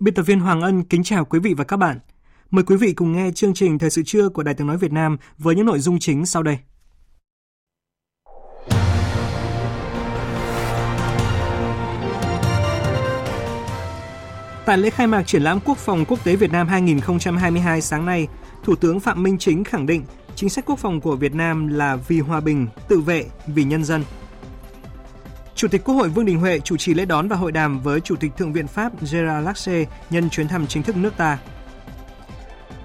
Biên tập viên Hoàng Ân kính chào quý vị và các bạn. Mời quý vị cùng nghe chương trình Thời sự trưa của Đài Tiếng Nói Việt Nam với những nội dung chính sau đây. Tại lễ khai mạc triển lãm Quốc phòng quốc tế Việt Nam 2022 sáng nay, Thủ tướng Phạm Minh Chính khẳng định chính sách quốc phòng của Việt Nam là vì hòa bình, tự vệ, vì nhân dân – Chủ tịch Quốc hội Vương Đình Huệ chủ trì lễ đón và hội đàm với Chủ tịch Thượng viện Pháp Gerard Larcher nhân chuyến thăm chính thức nước ta.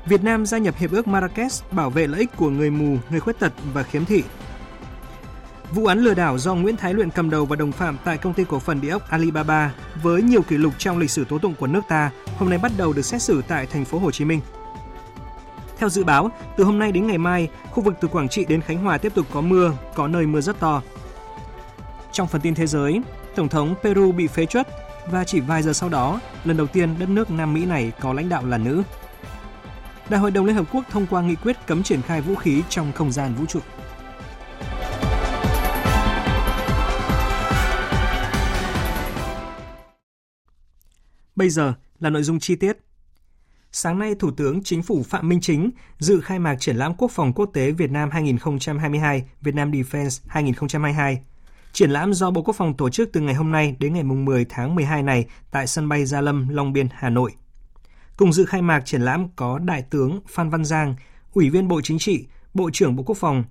Việt Nam gia nhập Hiệp ước Marrakesh bảo vệ lợi ích của người mù, người khuyết tật và khiếm thị. Vụ án lừa đảo do Nguyễn Thái Luyện cầm đầu và đồng phạm tại công ty cổ phần địa ốc Alibaba với nhiều kỷ lục trong lịch sử tố tụng của nước ta hôm nay bắt đầu được xét xử tại thành phố Hồ Chí Minh. Theo dự báo, từ hôm nay đến ngày mai, khu vực từ Quảng Trị đến Khánh Hòa tiếp tục có mưa, có nơi mưa rất to. Trong phần tin thế giới, Tổng thống Peru bị phế truất và chỉ vài giờ sau đó, lần đầu tiên đất nước Nam Mỹ này có lãnh đạo là nữ. Đại hội đồng Liên Hợp Quốc thông qua nghị quyết cấm triển khai vũ khí trong không gian vũ trụ. Bây giờ là nội dung chi tiết. Sáng nay, Thủ tướng Chính phủ Phạm Minh Chính dự khai mạc triển lãm Quốc phòng quốc tế Việt Nam 2022, Việt Nam Defense 2022 Triển lãm do Bộ Quốc phòng tổ chức từ ngày hôm nay đến ngày 10 tháng 12 này tại sân bay Gia Lâm, Long Biên, Hà Nội. Cùng dự khai mạc triển lãm có Đại tướng Phan Văn Giang, Ủy viên Bộ Chính trị, Bộ trưởng Bộ Quốc phòng,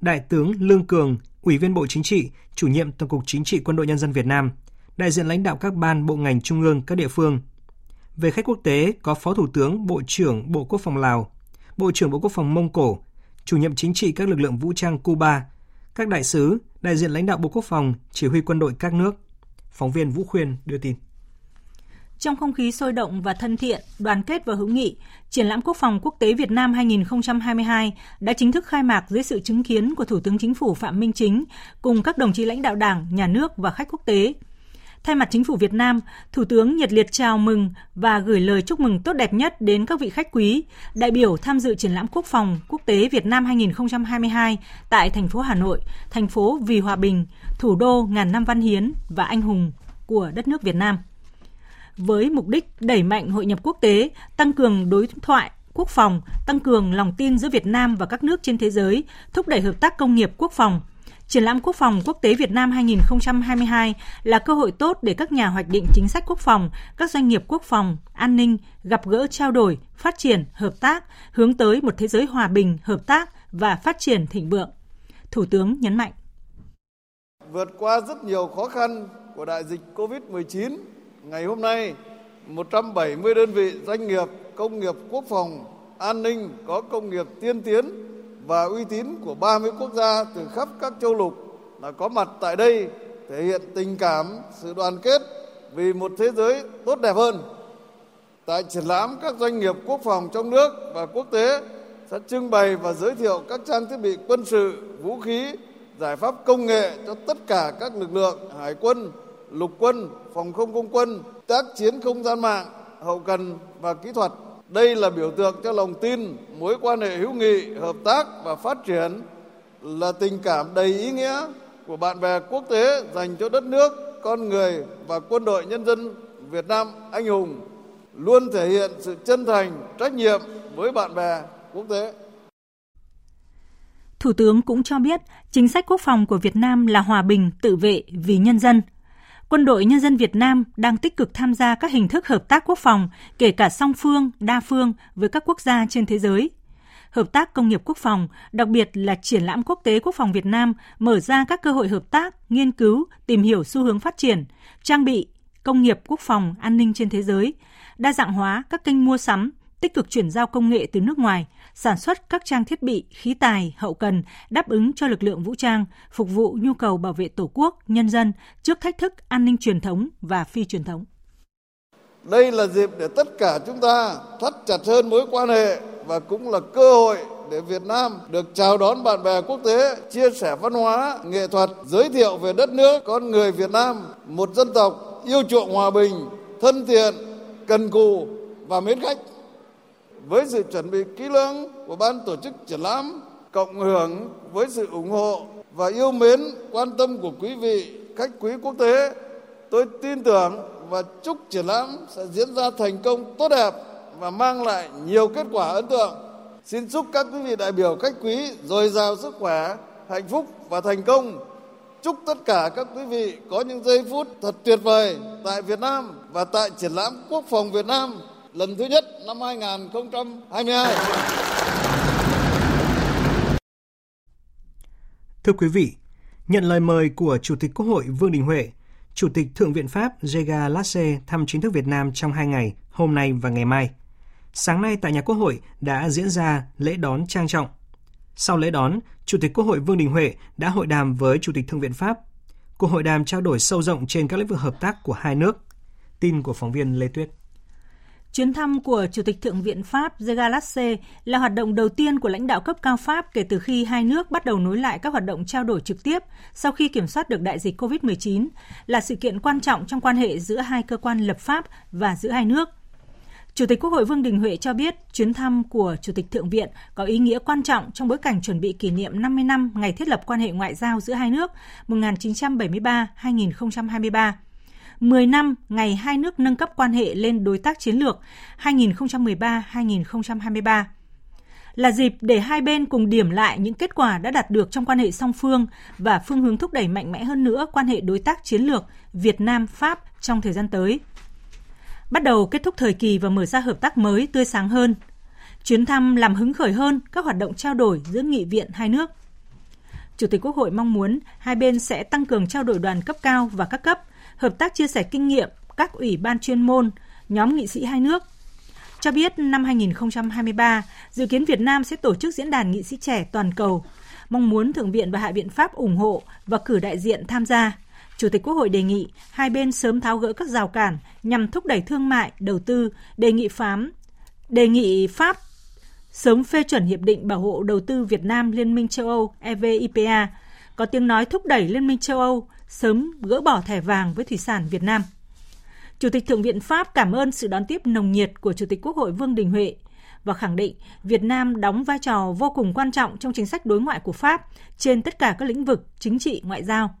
Đại tướng Lương Cường, Ủy viên Bộ Chính trị, Chủ nhiệm Tổng cục Chính trị Quân đội Nhân dân Việt Nam, đại diện lãnh đạo các ban bộ ngành trung ương các địa phương. Về khách quốc tế có Phó Thủ tướng Bộ trưởng Bộ Quốc phòng Lào, Bộ trưởng Bộ Quốc phòng Mông Cổ, chủ nhiệm chính trị các lực lượng vũ trang Cuba, các đại sứ, đại diện lãnh đạo Bộ Quốc phòng, chỉ huy quân đội các nước. Phóng viên Vũ Khuyên đưa tin. Trong không khí sôi động và thân thiện, đoàn kết và hữu nghị, triển lãm quốc phòng quốc tế Việt Nam 2022 đã chính thức khai mạc dưới sự chứng kiến của Thủ tướng Chính phủ Phạm Minh Chính cùng các đồng chí lãnh đạo Đảng, Nhà nước và khách quốc tế. Thay mặt chính phủ Việt Nam, Thủ tướng nhiệt liệt chào mừng và gửi lời chúc mừng tốt đẹp nhất đến các vị khách quý, đại biểu tham dự triển lãm quốc phòng quốc tế Việt Nam 2022 tại thành phố Hà Nội, thành phố vì hòa bình, thủ đô ngàn năm văn hiến và anh hùng của đất nước Việt Nam. Với mục đích đẩy mạnh hội nhập quốc tế, tăng cường đối thoại quốc phòng, tăng cường lòng tin giữa Việt Nam và các nước trên thế giới, thúc đẩy hợp tác công nghiệp quốc phòng – Triển lãm Quốc phòng quốc tế Việt Nam 2022 là cơ hội tốt để các nhà hoạch định chính sách quốc phòng, các doanh nghiệp quốc phòng, an ninh gặp gỡ trao đổi, phát triển, hợp tác, hướng tới một thế giới hòa bình, hợp tác và phát triển thịnh vượng. Thủ tướng nhấn mạnh. Vượt qua rất nhiều khó khăn của đại dịch COVID-19, ngày hôm nay 170 đơn vị doanh nghiệp công nghiệp quốc phòng, an ninh có công nghiệp tiên tiến và uy tín của 30 quốc gia từ khắp các châu lục là có mặt tại đây thể hiện tình cảm, sự đoàn kết vì một thế giới tốt đẹp hơn. Tại triển lãm, các doanh nghiệp quốc phòng trong nước và quốc tế sẽ trưng bày và giới thiệu các trang thiết bị quân sự, vũ khí, giải pháp công nghệ cho tất cả các lực lượng hải quân, lục quân, phòng không không quân, tác chiến không gian mạng, hậu cần và kỹ thuật đây là biểu tượng cho lòng tin, mối quan hệ hữu nghị, hợp tác và phát triển là tình cảm đầy ý nghĩa của bạn bè quốc tế dành cho đất nước, con người và quân đội nhân dân Việt Nam anh hùng, luôn thể hiện sự chân thành, trách nhiệm với bạn bè quốc tế. Thủ tướng cũng cho biết chính sách quốc phòng của Việt Nam là hòa bình, tự vệ vì nhân dân – Quân đội Nhân dân Việt Nam đang tích cực tham gia các hình thức hợp tác quốc phòng, kể cả song phương, đa phương với các quốc gia trên thế giới. hợp tác công nghiệp quốc phòng, đặc biệt là triển lãm quốc tế quốc phòng Việt Nam mở ra các cơ hội hợp tác, nghiên cứu, tìm hiểu xu hướng phát triển, trang bị, công nghiệp quốc phòng, an ninh trên thế giới, đa dạng hóa các kênh mua sắm, tích cực chuyển giao công nghệ từ nước ngoài, sản xuất các trang thiết bị, khí tài, hậu cần đáp ứng cho lực lượng vũ trang, phục vụ nhu cầu bảo vệ Tổ quốc, nhân dân trước thách thức an ninh truyền thống và phi truyền thống. Đây là dịp để tất cả chúng ta thắt chặt hơn mối quan hệ và cũng là cơ hội để Việt Nam được chào đón bạn bè quốc tế, chia sẻ văn hóa, nghệ thuật, giới thiệu về đất nước, con người Việt Nam, một dân tộc yêu chuộng hòa bình, thân thiện, cần cù và mến khách. Với sự chuẩn bị kỹ lưỡng của ban tổ chức triển lãm, cộng hưởng với sự ủng hộ và yêu mến, quan tâm của quý vị khách quý quốc tế, tôi tin tưởng và chúc triển lãm sẽ diễn ra thành công tốt đẹp và mang lại nhiều kết quả ấn tượng. Xin chúc các quý vị đại biểu khách quý dồi dào sức khỏe, hạnh phúc và thành công. Chúc tất cả các quý vị có những giây phút thật tuyệt vời tại Việt Nam và tại triển lãm Quốc phòng Việt Nam lần thứ nhất năm 2022. Thưa quý vị, nhận lời mời của Chủ tịch Quốc hội Vương Đình Huệ, Chủ tịch Thượng viện Pháp Jega Lasse thăm chính thức Việt Nam trong hai ngày, hôm nay và ngày mai. Sáng nay tại nhà Quốc hội đã diễn ra lễ đón trang trọng. Sau lễ đón, Chủ tịch Quốc hội Vương Đình Huệ đã hội đàm với Chủ tịch Thượng viện Pháp. Cuộc hội đàm trao đổi sâu rộng trên các lĩnh vực hợp tác của hai nước. Tin của phóng viên Lê Tuyết. Chuyến thăm của Chủ tịch Thượng viện Pháp Zegalasse là hoạt động đầu tiên của lãnh đạo cấp cao Pháp kể từ khi hai nước bắt đầu nối lại các hoạt động trao đổi trực tiếp sau khi kiểm soát được đại dịch COVID-19, là sự kiện quan trọng trong quan hệ giữa hai cơ quan lập pháp và giữa hai nước. Chủ tịch Quốc hội Vương Đình Huệ cho biết chuyến thăm của Chủ tịch Thượng viện có ý nghĩa quan trọng trong bối cảnh chuẩn bị kỷ niệm 50 năm ngày thiết lập quan hệ ngoại giao giữa hai nước 1973-2023 10 năm ngày hai nước nâng cấp quan hệ lên đối tác chiến lược 2013-2023 là dịp để hai bên cùng điểm lại những kết quả đã đạt được trong quan hệ song phương và phương hướng thúc đẩy mạnh mẽ hơn nữa quan hệ đối tác chiến lược Việt Nam Pháp trong thời gian tới. Bắt đầu kết thúc thời kỳ và mở ra hợp tác mới tươi sáng hơn. Chuyến thăm làm hứng khởi hơn các hoạt động trao đổi giữa nghị viện hai nước. Chủ tịch Quốc hội mong muốn hai bên sẽ tăng cường trao đổi đoàn cấp cao và các cấp, hợp tác chia sẻ kinh nghiệm các ủy ban chuyên môn, nhóm nghị sĩ hai nước. Cho biết năm 2023, dự kiến Việt Nam sẽ tổ chức diễn đàn nghị sĩ trẻ toàn cầu. Mong muốn Thượng viện và Hạ viện Pháp ủng hộ và cử đại diện tham gia. Chủ tịch Quốc hội đề nghị hai bên sớm tháo gỡ các rào cản nhằm thúc đẩy thương mại, đầu tư, đề nghị phám, đề nghị Pháp sớm phê chuẩn hiệp định bảo hộ đầu tư Việt Nam Liên minh châu Âu EVIPA, có tiếng nói thúc đẩy Liên minh châu Âu sớm gỡ bỏ thẻ vàng với thủy sản Việt Nam. Chủ tịch Thượng viện Pháp cảm ơn sự đón tiếp nồng nhiệt của Chủ tịch Quốc hội Vương Đình Huệ và khẳng định Việt Nam đóng vai trò vô cùng quan trọng trong chính sách đối ngoại của Pháp trên tất cả các lĩnh vực chính trị ngoại giao.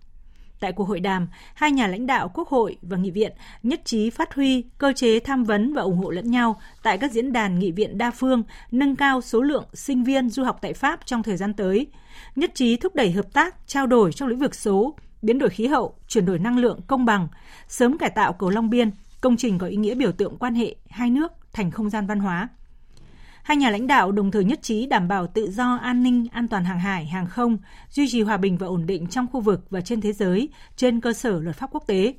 Tại cuộc hội đàm, hai nhà lãnh đạo Quốc hội và Nghị viện nhất trí phát huy cơ chế tham vấn và ủng hộ lẫn nhau tại các diễn đàn nghị viện đa phương, nâng cao số lượng sinh viên du học tại Pháp trong thời gian tới, nhất trí thúc đẩy hợp tác, trao đổi trong lĩnh vực số, biến đổi khí hậu, chuyển đổi năng lượng công bằng, sớm cải tạo cầu Long Biên, công trình có ý nghĩa biểu tượng quan hệ hai nước thành không gian văn hóa. Hai nhà lãnh đạo đồng thời nhất trí đảm bảo tự do, an ninh, an toàn hàng hải, hàng không, duy trì hòa bình và ổn định trong khu vực và trên thế giới trên cơ sở luật pháp quốc tế.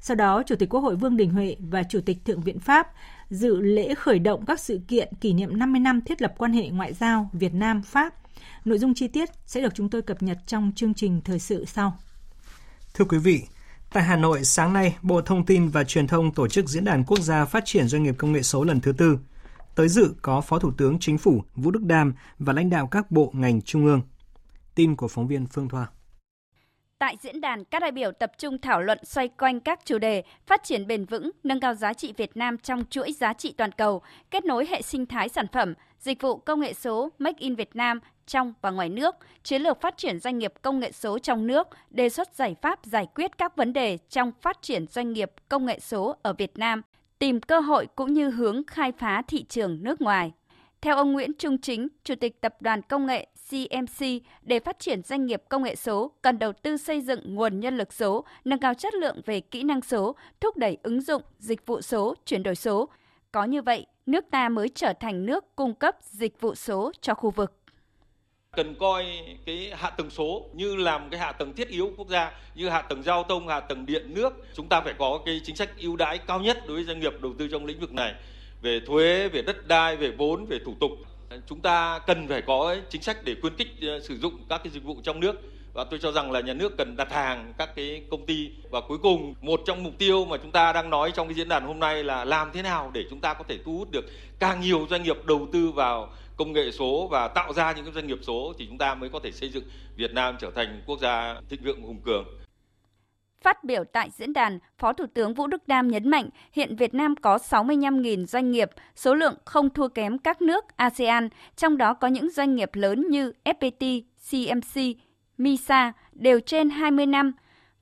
Sau đó, Chủ tịch Quốc hội Vương Đình Huệ và Chủ tịch Thượng viện Pháp dự lễ khởi động các sự kiện kỷ niệm 50 năm thiết lập quan hệ ngoại giao Việt Nam-Pháp. Nội dung chi tiết sẽ được chúng tôi cập nhật trong chương trình thời sự sau. Thưa quý vị, tại Hà Nội sáng nay, Bộ Thông tin và Truyền thông tổ chức Diễn đàn Quốc gia Phát triển Doanh nghiệp Công nghệ số lần thứ tư. Tới dự có Phó Thủ tướng Chính phủ Vũ Đức Đam và lãnh đạo các bộ ngành trung ương. Tin của phóng viên Phương Thoa. Tại diễn đàn, các đại biểu tập trung thảo luận xoay quanh các chủ đề phát triển bền vững, nâng cao giá trị Việt Nam trong chuỗi giá trị toàn cầu, kết nối hệ sinh thái sản phẩm, dịch vụ công nghệ số Make in Việt Nam trong và ngoài nước, chiến lược phát triển doanh nghiệp công nghệ số trong nước, đề xuất giải pháp giải quyết các vấn đề trong phát triển doanh nghiệp công nghệ số ở Việt Nam, tìm cơ hội cũng như hướng khai phá thị trường nước ngoài. Theo ông Nguyễn Trung Chính, Chủ tịch Tập đoàn Công nghệ CMC, để phát triển doanh nghiệp công nghệ số, cần đầu tư xây dựng nguồn nhân lực số, nâng cao chất lượng về kỹ năng số, thúc đẩy ứng dụng, dịch vụ số, chuyển đổi số. Có như vậy, nước ta mới trở thành nước cung cấp dịch vụ số cho khu vực cần coi cái hạ tầng số như làm cái hạ tầng thiết yếu quốc gia, như hạ tầng giao thông, hạ tầng điện, nước. Chúng ta phải có cái chính sách ưu đãi cao nhất đối với doanh nghiệp đầu tư trong lĩnh vực này, về thuế, về đất đai, về vốn, về thủ tục. Chúng ta cần phải có chính sách để khuyến khích ờ, sử dụng các cái dịch vụ trong nước. Và tôi cho rằng là nhà nước cần đặt hàng các cái công ty. Và cuối cùng, một trong mục tiêu mà chúng ta đang nói trong cái diễn đàn hôm nay là làm thế nào để chúng ta có thể thu hút được càng nhiều doanh nghiệp đầu tư vào công nghệ số và tạo ra những doanh nghiệp số thì chúng ta mới có thể xây dựng Việt Nam trở thành quốc gia thịnh vượng hùng cường. Phát biểu tại diễn đàn, Phó Thủ tướng Vũ Đức Đam nhấn mạnh hiện Việt Nam có 65.000 doanh nghiệp, số lượng không thua kém các nước ASEAN, trong đó có những doanh nghiệp lớn như FPT, CMC, MISA đều trên 20 năm.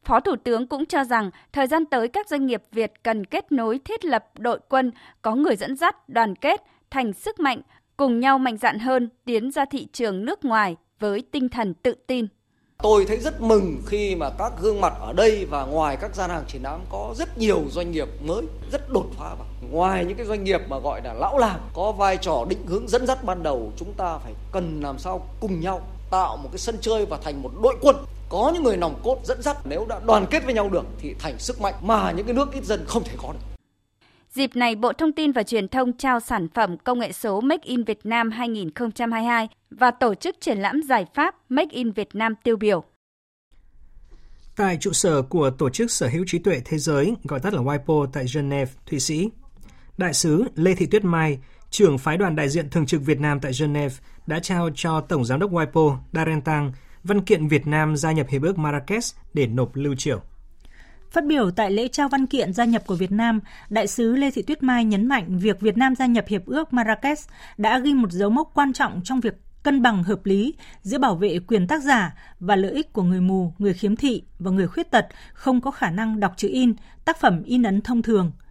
Phó Thủ tướng cũng cho rằng thời gian tới các doanh nghiệp Việt cần kết nối thiết lập đội quân có người dẫn dắt, đoàn kết, thành sức mạnh, cùng nhau mạnh dạn hơn tiến ra thị trường nước ngoài với tinh thần tự tin. Tôi thấy rất mừng khi mà các gương mặt ở đây và ngoài các gian hàng triển lãm có rất nhiều doanh nghiệp mới, rất đột phá. Ngoài những cái doanh nghiệp mà gọi là lão làng có vai trò định hướng dẫn dắt ban đầu, chúng ta phải cần làm sao cùng nhau tạo một cái sân chơi và thành một đội quân có những người nòng cốt dẫn dắt nếu đã đoàn kết với nhau được thì thành sức mạnh mà những cái nước ít dân không thể có được. Dịp này, Bộ Thông tin và Truyền thông trao sản phẩm công nghệ số Make in Việt Nam 2022 và tổ chức triển lãm giải pháp Make in Việt Nam tiêu biểu. Tại trụ sở của Tổ chức Sở hữu trí tuệ thế giới, gọi tắt là WIPO tại Geneva, Thụy Sĩ, Đại sứ Lê Thị Tuyết Mai, trưởng phái đoàn đại diện thường trực Việt Nam tại Geneva, đã trao cho Tổng giám đốc WIPO Darren Tang văn kiện Việt Nam gia nhập Hiệp ước Marrakesh để nộp lưu triểu. Phát biểu tại lễ trao văn kiện gia nhập của Việt Nam, Đại sứ Lê Thị Tuyết Mai nhấn mạnh việc Việt Nam gia nhập Hiệp ước Marrakesh đã ghi một dấu mốc quan trọng trong việc cân bằng hợp lý giữa bảo vệ quyền tác giả và lợi ích của người mù, người khiếm thị và người khuyết tật không có khả năng đọc chữ in, tác phẩm in ấn thông thường –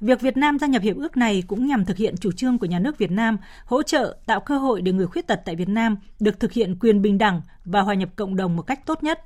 Việc Việt Nam gia nhập hiệp ước này cũng nhằm thực hiện chủ trương của nhà nước Việt Nam hỗ trợ tạo cơ hội để người khuyết tật tại Việt Nam được thực hiện quyền bình đẳng và hòa nhập cộng đồng một cách tốt nhất.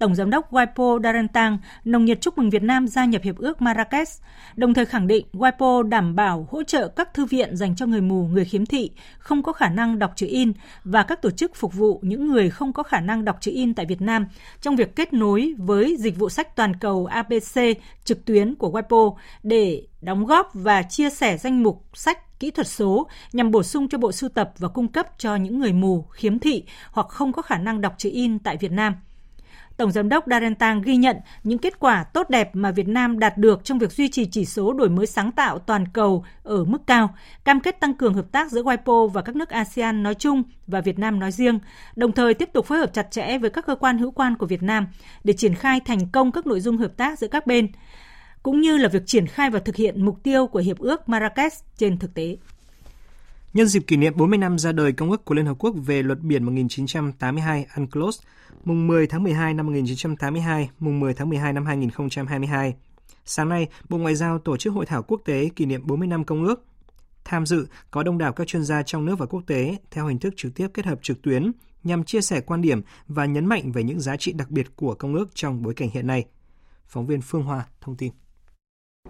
Tổng giám đốc WIPO Darantang nồng nhiệt chúc mừng Việt Nam gia nhập hiệp ước Marrakesh, đồng thời khẳng định WIPO đảm bảo hỗ trợ các thư viện dành cho người mù, người khiếm thị, không có khả năng đọc chữ in và các tổ chức phục vụ những người không có khả năng đọc chữ in tại Việt Nam trong việc kết nối với dịch vụ sách toàn cầu ABC trực tuyến của WIPO để đóng góp và chia sẻ danh mục sách kỹ thuật số nhằm bổ sung cho bộ sưu tập và cung cấp cho những người mù, khiếm thị hoặc không có khả năng đọc chữ in tại Việt Nam. Tổng giám đốc Darentang ghi nhận những kết quả tốt đẹp mà Việt Nam đạt được trong việc duy trì chỉ số đổi mới sáng tạo toàn cầu ở mức cao, cam kết tăng cường hợp tác giữa WIPO và các nước ASEAN nói chung và Việt Nam nói riêng, đồng thời tiếp tục phối hợp chặt chẽ với các cơ quan hữu quan của Việt Nam để triển khai thành công các nội dung hợp tác giữa các bên, cũng như là việc triển khai và thực hiện mục tiêu của Hiệp ước Marrakesh trên thực tế. Nhân dịp kỷ niệm 40 năm ra đời Công ước của Liên Hợp Quốc về luật biển 1982 UNCLOS, mùng 10 tháng 12 năm 1982, mùng 10 tháng 12 năm 2022. Sáng nay, Bộ Ngoại giao tổ chức hội thảo quốc tế kỷ niệm 40 năm công ước. Tham dự có đông đảo các chuyên gia trong nước và quốc tế theo hình thức trực tiếp kết hợp trực tuyến nhằm chia sẻ quan điểm và nhấn mạnh về những giá trị đặc biệt của công ước trong bối cảnh hiện nay. Phóng viên Phương Hoa thông tin.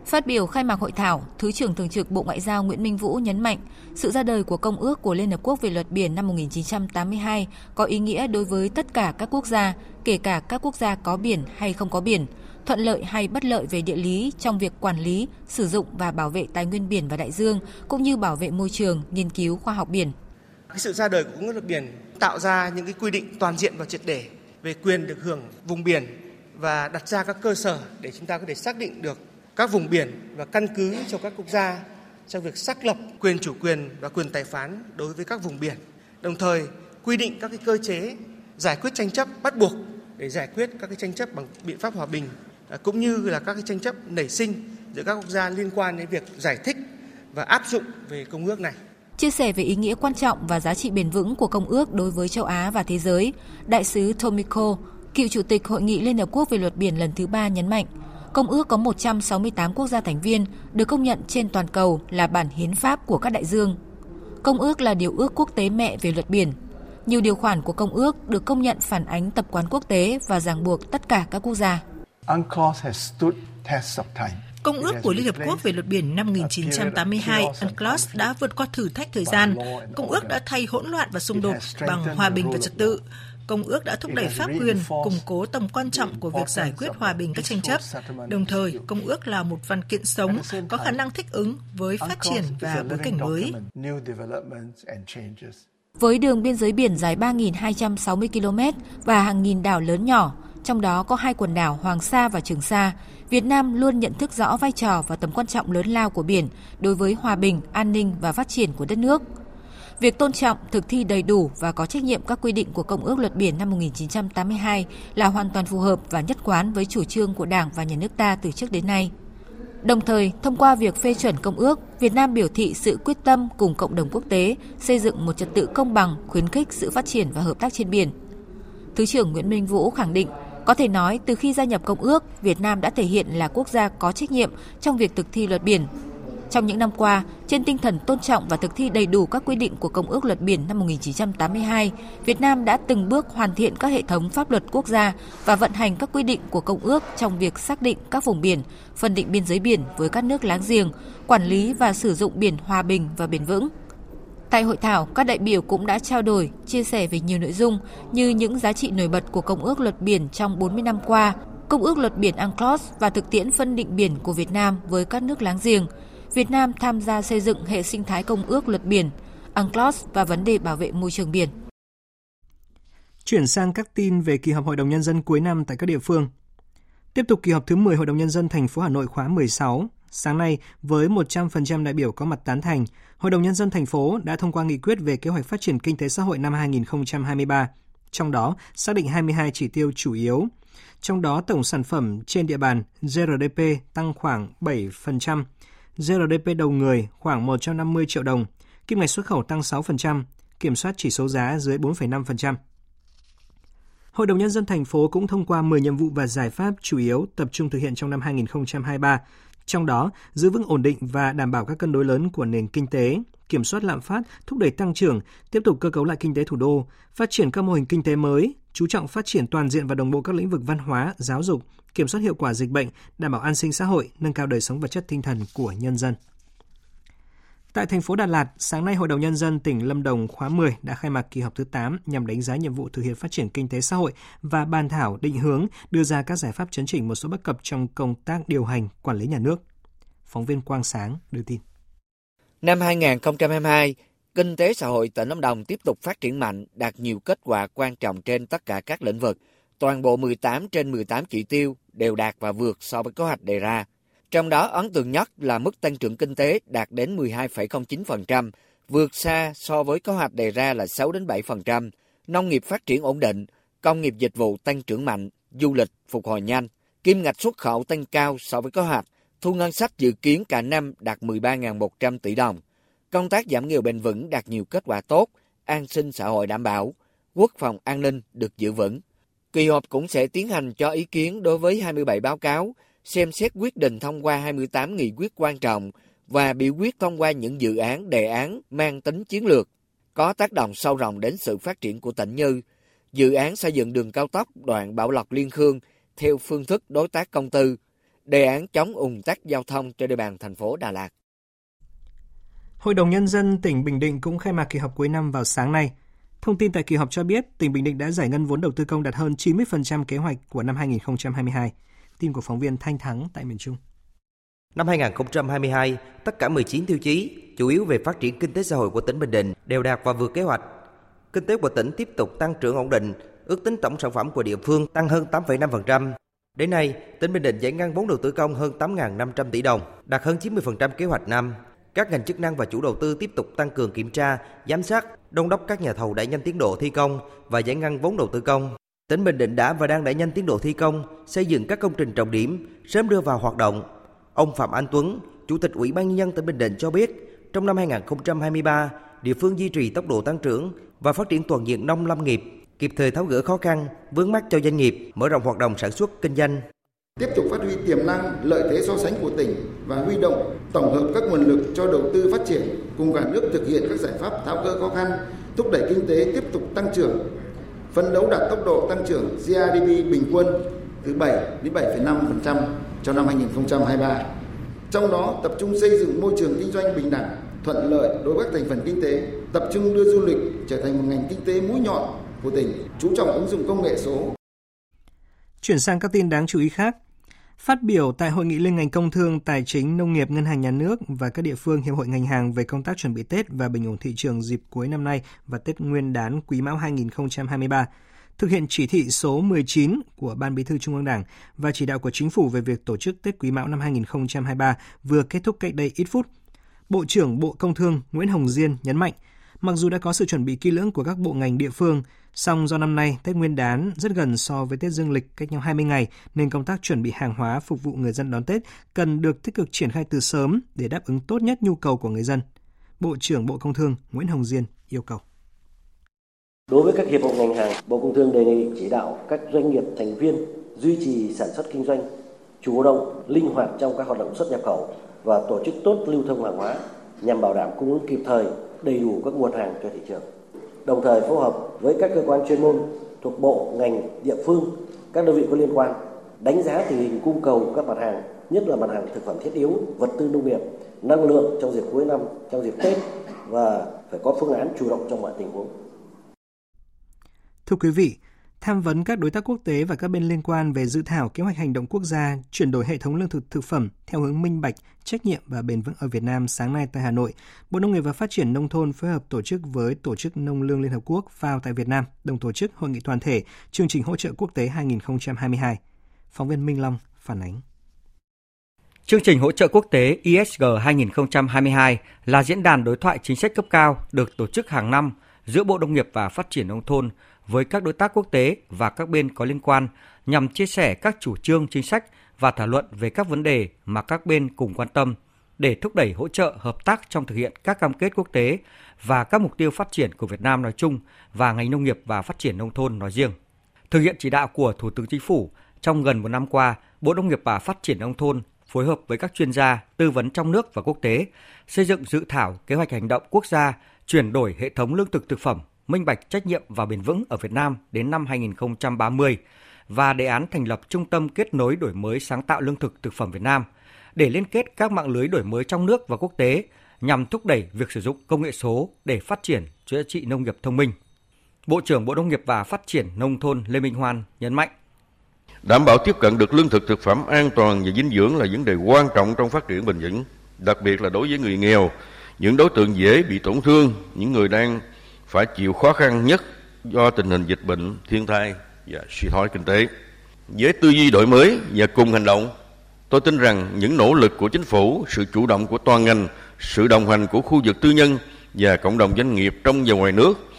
Phát biểu khai mạc hội thảo, Thứ trưởng Thường trực Bộ Ngoại giao Nguyễn Minh Vũ nhấn mạnh, sự ra đời của Công ước của Liên Hợp Quốc về luật biển năm 1982 có ý nghĩa đối với tất cả các quốc gia, kể cả các quốc gia có biển hay không có biển, thuận lợi hay bất lợi về địa lý trong việc quản lý, sử dụng và bảo vệ tài nguyên biển và đại dương, cũng như bảo vệ môi trường, nghiên cứu khoa học biển. Cái sự ra đời của Công ước luật biển tạo ra những cái quy định toàn diện và triệt để về quyền được hưởng vùng biển và đặt ra các cơ sở để chúng ta có thể xác định được các vùng biển và căn cứ cho các quốc gia trong việc xác lập quyền chủ quyền và quyền tài phán đối với các vùng biển. Đồng thời quy định các cái cơ chế giải quyết tranh chấp bắt buộc để giải quyết các cái tranh chấp bằng biện pháp hòa bình à, cũng như là các cái tranh chấp nảy sinh giữa các quốc gia liên quan đến việc giải thích và áp dụng về công ước này. Chia sẻ về ý nghĩa quan trọng và giá trị bền vững của công ước đối với châu Á và thế giới, đại sứ Tomiko, cựu chủ tịch Hội nghị Liên Hợp Quốc về luật biển lần thứ ba nhấn mạnh, Công ước có 168 quốc gia thành viên được công nhận trên toàn cầu là bản hiến pháp của các đại dương. Công ước là điều ước quốc tế mẹ về luật biển. Nhiều điều khoản của công ước được công nhận phản ánh tập quán quốc tế và ràng buộc tất cả các quốc gia. Công ước của Liên Hợp Quốc về luật biển năm 1982 UNCLOS đã vượt qua thử thách thời gian. Công ước đã thay hỗn loạn và xung đột bằng hòa bình và trật tự. Công ước đã thúc đẩy pháp quyền, củng cố tầm quan trọng của việc giải quyết hòa bình các tranh chấp. Đồng thời, Công ước là một văn kiện sống có khả năng thích ứng với phát triển và bối cảnh mới. Với đường biên giới biển dài 3.260 km và hàng nghìn đảo lớn nhỏ, trong đó có hai quần đảo Hoàng Sa và Trường Sa, Việt Nam luôn nhận thức rõ vai trò và tầm quan trọng lớn lao của biển đối với hòa bình, an ninh và phát triển của đất nước. Việc tôn trọng, thực thi đầy đủ và có trách nhiệm các quy định của Công ước Luật Biển năm 1982 là hoàn toàn phù hợp và nhất quán với chủ trương của Đảng và Nhà nước ta từ trước đến nay. Đồng thời, thông qua việc phê chuẩn công ước, Việt Nam biểu thị sự quyết tâm cùng cộng đồng quốc tế xây dựng một trật tự công bằng, khuyến khích sự phát triển và hợp tác trên biển. Thứ trưởng Nguyễn Minh Vũ khẳng định, có thể nói từ khi gia nhập công ước, Việt Nam đã thể hiện là quốc gia có trách nhiệm trong việc thực thi luật biển, trong những năm qua, trên tinh thần tôn trọng và thực thi đầy đủ các quy định của Công ước Luật Biển năm 1982, Việt Nam đã từng bước hoàn thiện các hệ thống pháp luật quốc gia và vận hành các quy định của Công ước trong việc xác định các vùng biển, phân định biên giới biển với các nước láng giềng, quản lý và sử dụng biển hòa bình và bền vững. Tại hội thảo, các đại biểu cũng đã trao đổi, chia sẻ về nhiều nội dung như những giá trị nổi bật của Công ước Luật Biển trong 40 năm qua, Công ước Luật Biển UNCLOS và thực tiễn phân định biển của Việt Nam với các nước láng giềng – Việt Nam tham gia xây dựng hệ sinh thái công ước luật biển, UNCLOS và vấn đề bảo vệ môi trường biển. Chuyển sang các tin về kỳ họp Hội đồng Nhân dân cuối năm tại các địa phương. Tiếp tục kỳ họp thứ 10 Hội đồng Nhân dân thành phố Hà Nội khóa 16, sáng nay với 100% đại biểu có mặt tán thành, Hội đồng Nhân dân thành phố đã thông qua nghị quyết về kế hoạch phát triển kinh tế xã hội năm 2023, trong đó xác định 22 chỉ tiêu chủ yếu. Trong đó tổng sản phẩm trên địa bàn GRDP tăng khoảng 7%, GRDP đầu người khoảng 150 triệu đồng, kim ngạch xuất khẩu tăng 6%, kiểm soát chỉ số giá dưới 4,5%. Hội đồng Nhân dân thành phố cũng thông qua 10 nhiệm vụ và giải pháp chủ yếu tập trung thực hiện trong năm 2023, trong đó giữ vững ổn định và đảm bảo các cân đối lớn của nền kinh tế, kiểm soát lạm phát, thúc đẩy tăng trưởng, tiếp tục cơ cấu lại kinh tế thủ đô, phát triển các mô hình kinh tế mới, chú trọng phát triển toàn diện và đồng bộ các lĩnh vực văn hóa, giáo dục, kiểm soát hiệu quả dịch bệnh, đảm bảo an sinh xã hội, nâng cao đời sống vật chất tinh thần của nhân dân. Tại thành phố Đà Lạt, sáng nay Hội đồng Nhân dân tỉnh Lâm Đồng khóa 10 đã khai mạc kỳ họp thứ 8 nhằm đánh giá nhiệm vụ thực hiện phát triển kinh tế xã hội và bàn thảo định hướng đưa ra các giải pháp chấn chỉnh một số bất cập trong công tác điều hành, quản lý nhà nước. Phóng viên Quang Sáng đưa tin. Năm 2022, kinh tế xã hội tỉnh Lâm Đồng tiếp tục phát triển mạnh, đạt nhiều kết quả quan trọng trên tất cả các lĩnh vực. Toàn bộ 18 trên 18 chỉ tiêu đều đạt và vượt so với kế hoạch đề ra. Trong đó ấn tượng nhất là mức tăng trưởng kinh tế đạt đến 12,09%, vượt xa so với kế hoạch đề ra là 6 đến 7%. Nông nghiệp phát triển ổn định, công nghiệp dịch vụ tăng trưởng mạnh, du lịch phục hồi nhanh, kim ngạch xuất khẩu tăng cao so với kế hoạch, thu ngân sách dự kiến cả năm đạt 13.100 tỷ đồng. Công tác giảm nghèo bền vững đạt nhiều kết quả tốt, an sinh xã hội đảm bảo, quốc phòng an ninh được giữ vững. Kỳ họp cũng sẽ tiến hành cho ý kiến đối với 27 báo cáo, xem xét quyết định thông qua 28 nghị quyết quan trọng và biểu quyết thông qua những dự án, đề án mang tính chiến lược, có tác động sâu rộng đến sự phát triển của tỉnh như dự án xây dựng đường cao tốc đoạn Bảo Lộc Liên Khương theo phương thức đối tác công tư, đề án chống ủng tắc giao thông trên địa bàn thành phố Đà Lạt. Hội đồng Nhân dân tỉnh Bình Định cũng khai mạc kỳ họp cuối năm vào sáng nay. Thông tin tại kỳ họp cho biết, tỉnh Bình Định đã giải ngân vốn đầu tư công đạt hơn 90% kế hoạch của năm 2022. Tin của phóng viên Thanh Thắng tại miền Trung. Năm 2022, tất cả 19 tiêu chí, chủ yếu về phát triển kinh tế xã hội của tỉnh Bình Định đều đạt và vượt kế hoạch. Kinh tế của tỉnh tiếp tục tăng trưởng ổn định, ước tính tổng sản phẩm của địa phương tăng hơn 8,5%. Đến nay, tỉnh Bình Định giải ngân vốn đầu tư công hơn 8.500 tỷ đồng, đạt hơn 90% kế hoạch năm. Các ngành chức năng và chủ đầu tư tiếp tục tăng cường kiểm tra, giám sát, đôn đốc các nhà thầu đẩy nhanh tiến độ thi công và giải ngân vốn đầu tư công. Tỉnh Bình Định đã và đang đẩy nhanh tiến độ thi công, xây dựng các công trình trọng điểm, sớm đưa vào hoạt động. Ông Phạm Anh Tuấn, Chủ tịch Ủy ban nhân dân tỉnh Bình Định cho biết, trong năm 2023, địa phương duy trì tốc độ tăng trưởng và phát triển toàn diện nông lâm nghiệp, kịp thời tháo gỡ khó khăn, vướng mắc cho doanh nghiệp, mở rộng hoạt động sản xuất kinh doanh. Tiếp tục phát huy tiềm năng, lợi thế so sánh của tỉnh và huy động tổng hợp các nguồn lực cho đầu tư phát triển cùng cả nước thực hiện các giải pháp tháo gỡ khó khăn, thúc đẩy kinh tế tiếp tục tăng trưởng, phấn đấu đạt tốc độ tăng trưởng GRDP bình quân từ 7 đến 7,5% cho năm 2023. Trong đó tập trung xây dựng môi trường kinh doanh bình đẳng, thuận lợi đối với các thành phần kinh tế, tập trung đưa du lịch trở thành một ngành kinh tế mũi nhọn của tỉnh, chú trọng ứng dụng công nghệ số. Chuyển sang các tin đáng chú ý khác. Phát biểu tại Hội nghị Liên ngành Công thương, Tài chính, Nông nghiệp, Ngân hàng Nhà nước và các địa phương Hiệp hội ngành hàng về công tác chuẩn bị Tết và bình ổn thị trường dịp cuối năm nay và Tết Nguyên đán Quý Mão 2023, thực hiện chỉ thị số 19 của Ban Bí thư Trung ương Đảng và chỉ đạo của Chính phủ về việc tổ chức Tết Quý Mão năm 2023 vừa kết thúc cách đây ít phút. Bộ trưởng Bộ Công Thương Nguyễn Hồng Diên nhấn mạnh, mặc dù đã có sự chuẩn bị kỹ lưỡng của các bộ ngành địa phương, song do năm nay Tết Nguyên đán rất gần so với Tết Dương lịch cách nhau 20 ngày nên công tác chuẩn bị hàng hóa phục vụ người dân đón Tết cần được tích cực triển khai từ sớm để đáp ứng tốt nhất nhu cầu của người dân. Bộ trưởng Bộ Công Thương Nguyễn Hồng Diên yêu cầu. Đối với các hiệp hội ngành hàng, Bộ Công Thương đề nghị chỉ đạo các doanh nghiệp thành viên duy trì sản xuất kinh doanh, chủ động, linh hoạt trong các hoạt động xuất nhập khẩu và tổ chức tốt lưu thông hàng hóa nhằm bảo đảm cung ứng kịp thời, đầy đủ các nguồn hàng cho thị trường. Đồng thời phối hợp với các cơ quan chuyên môn thuộc bộ, ngành, địa phương, các đơn vị có liên quan đánh giá tình hình cung cầu các mặt hàng, nhất là mặt hàng thực phẩm thiết yếu, vật tư nông nghiệp, năng lượng trong dịp cuối năm, trong dịp Tết và phải có phương án chủ động trong mọi tình huống. Thưa quý vị, tham vấn các đối tác quốc tế và các bên liên quan về dự thảo kế hoạch hành động quốc gia chuyển đổi hệ thống lương thực thực phẩm theo hướng minh bạch, trách nhiệm và bền vững ở Việt Nam sáng nay tại Hà Nội, Bộ Nông nghiệp và Phát triển Nông thôn phối hợp tổ chức với Tổ chức Nông lương Liên Hợp Quốc FAO tại Việt Nam đồng tổ chức Hội nghị toàn thể chương trình hỗ trợ quốc tế 2022. Phóng viên Minh Long phản ánh. Chương trình hỗ trợ quốc tế ISG 2022 là diễn đàn đối thoại chính sách cấp cao được tổ chức hàng năm giữa Bộ Nông nghiệp và Phát triển Nông thôn với các đối tác quốc tế và các bên có liên quan nhằm chia sẻ các chủ trương chính sách và thảo luận về các vấn đề mà các bên cùng quan tâm để thúc đẩy hỗ trợ hợp tác trong thực hiện các cam kết quốc tế và các mục tiêu phát triển của Việt Nam nói chung và ngành nông nghiệp và phát triển nông thôn nói riêng. Thực hiện chỉ đạo của Thủ tướng Chính phủ, trong gần một năm qua, Bộ Nông nghiệp và Phát triển nông thôn phối hợp với các chuyên gia, tư vấn trong nước và quốc tế, xây dựng dự thảo kế hoạch hành động quốc gia chuyển đổi hệ thống lương thực thực phẩm minh bạch, trách nhiệm và bền vững ở Việt Nam đến năm 2030 và đề án thành lập Trung tâm kết nối đổi mới sáng tạo lương thực thực phẩm Việt Nam để liên kết các mạng lưới đổi mới trong nước và quốc tế nhằm thúc đẩy việc sử dụng công nghệ số để phát triển chuỗi trị nông nghiệp thông minh. Bộ trưởng Bộ Nông nghiệp và Phát triển Nông thôn Lê Minh Hoan nhấn mạnh. Đảm bảo tiếp cận được lương thực thực phẩm an toàn và dinh dưỡng là vấn đề quan trọng trong phát triển bền vững, đặc biệt là đối với người nghèo, những đối tượng dễ bị tổn thương, những người đang phải chịu khó khăn nhất do tình hình dịch bệnh, thiên tai và suy thoái kinh tế. Với tư duy đổi mới và cùng hành động, tôi tin rằng những nỗ lực của chính phủ, sự chủ động của toàn ngành, sự đồng hành của khu vực tư nhân và cộng đồng doanh nghiệp trong và ngoài nước,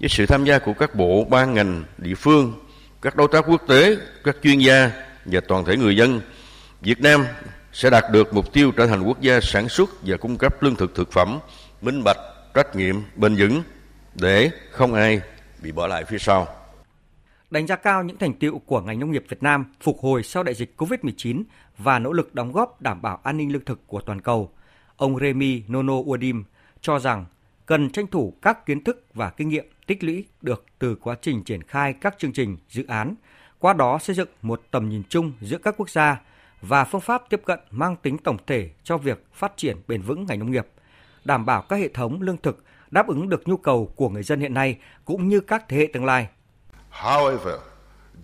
với sự tham gia của các bộ, ban ngành, địa phương, các đối tác quốc tế, các chuyên gia và toàn thể người dân, Việt Nam sẽ đạt được mục tiêu trở thành quốc gia sản xuất và cung cấp lương thực thực phẩm minh bạch, trách nhiệm, bền vững để không ai bị bỏ lại phía sau. Đánh giá cao những thành tiệu của ngành nông nghiệp Việt Nam phục hồi sau đại dịch COVID-19 và nỗ lực đóng góp đảm bảo an ninh lương thực của toàn cầu, ông Remy Nono Uadim cho rằng cần tranh thủ các kiến thức và kinh nghiệm tích lũy được từ quá trình triển khai các chương trình, dự án, qua đó xây dựng một tầm nhìn chung giữa các quốc gia và phương pháp tiếp cận mang tính tổng thể cho việc phát triển bền vững ngành nông nghiệp, đảm bảo các hệ thống lương thực đáp ứng được nhu cầu của người dân hiện nay cũng như các thế hệ tương lai. However,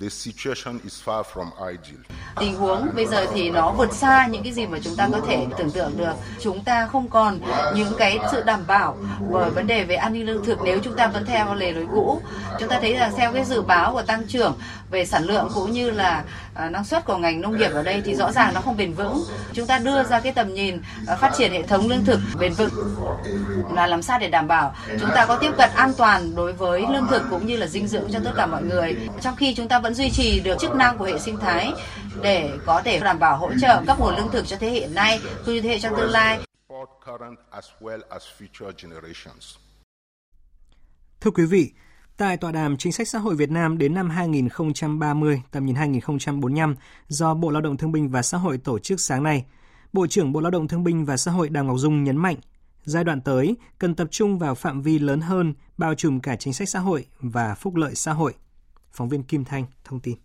the situation is far from ideal. Tình huống bây giờ thì nó vượt xa những cái gì mà chúng ta có thể tưởng tượng được. Chúng ta không còn những cái sự đảm bảo bởi vấn đề về an ninh lương thực nếu chúng ta vẫn theo lề lối cũ. Chúng ta thấy là theo cái dự báo của tăng trưởng về sản lượng cũng như là à, năng suất của ngành nông nghiệp ở đây thì rõ ràng nó không bền vững. Chúng ta đưa ra cái tầm nhìn à, phát triển hệ thống lương thực bền vững là làm sao để đảm bảo chúng ta có tiếp cận an toàn đối với lương thực cũng như là dinh dưỡng cho tất cả mọi người. Trong khi chúng ta vẫn duy trì được chức năng của hệ sinh thái để có thể đảm bảo hỗ trợ các nguồn lương thực cho thế hệ hiện nay cũng như thế hệ trong tương lai. Thưa quý vị, tại tọa đàm Chính sách xã hội Việt Nam đến năm 2030, tầm nhìn 2045 do Bộ Lao động Thương binh và Xã hội tổ chức sáng nay, Bộ trưởng Bộ Lao động Thương binh và Xã hội Đào Ngọc Dung nhấn mạnh, giai đoạn tới cần tập trung vào phạm vi lớn hơn, bao trùm cả chính sách xã hội và phúc lợi xã hội. Phóng viên Kim Thanh thông tin.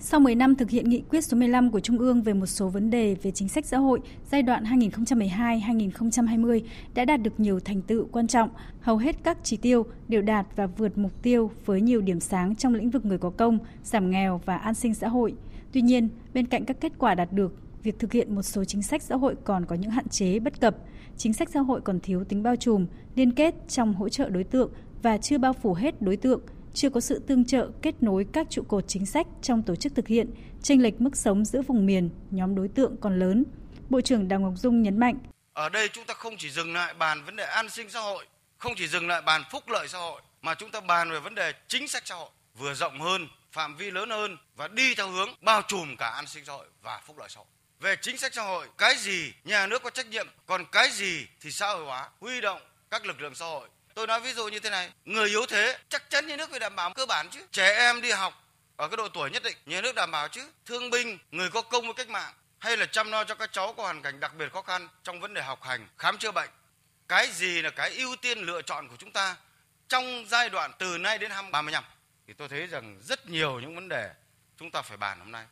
Sau 10 năm thực hiện nghị quyết số 15 của Trung ương về một số vấn đề về chính sách xã hội giai đoạn 2012-2020 đã đạt được nhiều thành tựu quan trọng, hầu hết các chỉ tiêu đều đạt và vượt mục tiêu với nhiều điểm sáng trong lĩnh vực người có công, giảm nghèo và an sinh xã hội. Tuy nhiên, bên cạnh các kết quả đạt được, việc thực hiện một số chính sách xã hội còn có những hạn chế bất cập. Chính sách xã hội còn thiếu tính bao trùm, liên kết trong hỗ trợ đối tượng và chưa bao phủ hết đối tượng – chưa có sự tương trợ kết nối các trụ cột chính sách trong tổ chức thực hiện, chênh lệch mức sống giữa vùng miền, nhóm đối tượng còn lớn. Bộ trưởng Đào Ngọc Dung nhấn mạnh. Ở đây chúng ta không chỉ dừng lại bàn vấn đề an sinh xã hội, không chỉ dừng lại bàn phúc lợi xã hội, mà chúng ta bàn về vấn đề chính sách xã hội vừa rộng hơn, phạm vi lớn hơn và đi theo hướng bao trùm cả an sinh xã hội và phúc lợi xã hội. Về chính sách xã hội, cái gì nhà nước có trách nhiệm, còn cái gì thì xã hội hóa, huy động các lực lượng xã hội Tôi nói ví dụ như thế này, người yếu thế chắc chắn nhà nước phải đảm bảo cơ bản chứ. Trẻ em đi học ở cái độ tuổi nhất định, nhà nước đảm bảo chứ. Thương binh, người có công với cách mạng hay là chăm lo cho các cháu có hoàn cảnh đặc biệt khó khăn trong vấn đề học hành, khám chữa bệnh. Cái gì là cái ưu tiên lựa chọn của chúng ta trong giai đoạn từ nay đến năm 35 thì tôi thấy rằng rất nhiều những vấn đề chúng ta phải bàn hôm nay.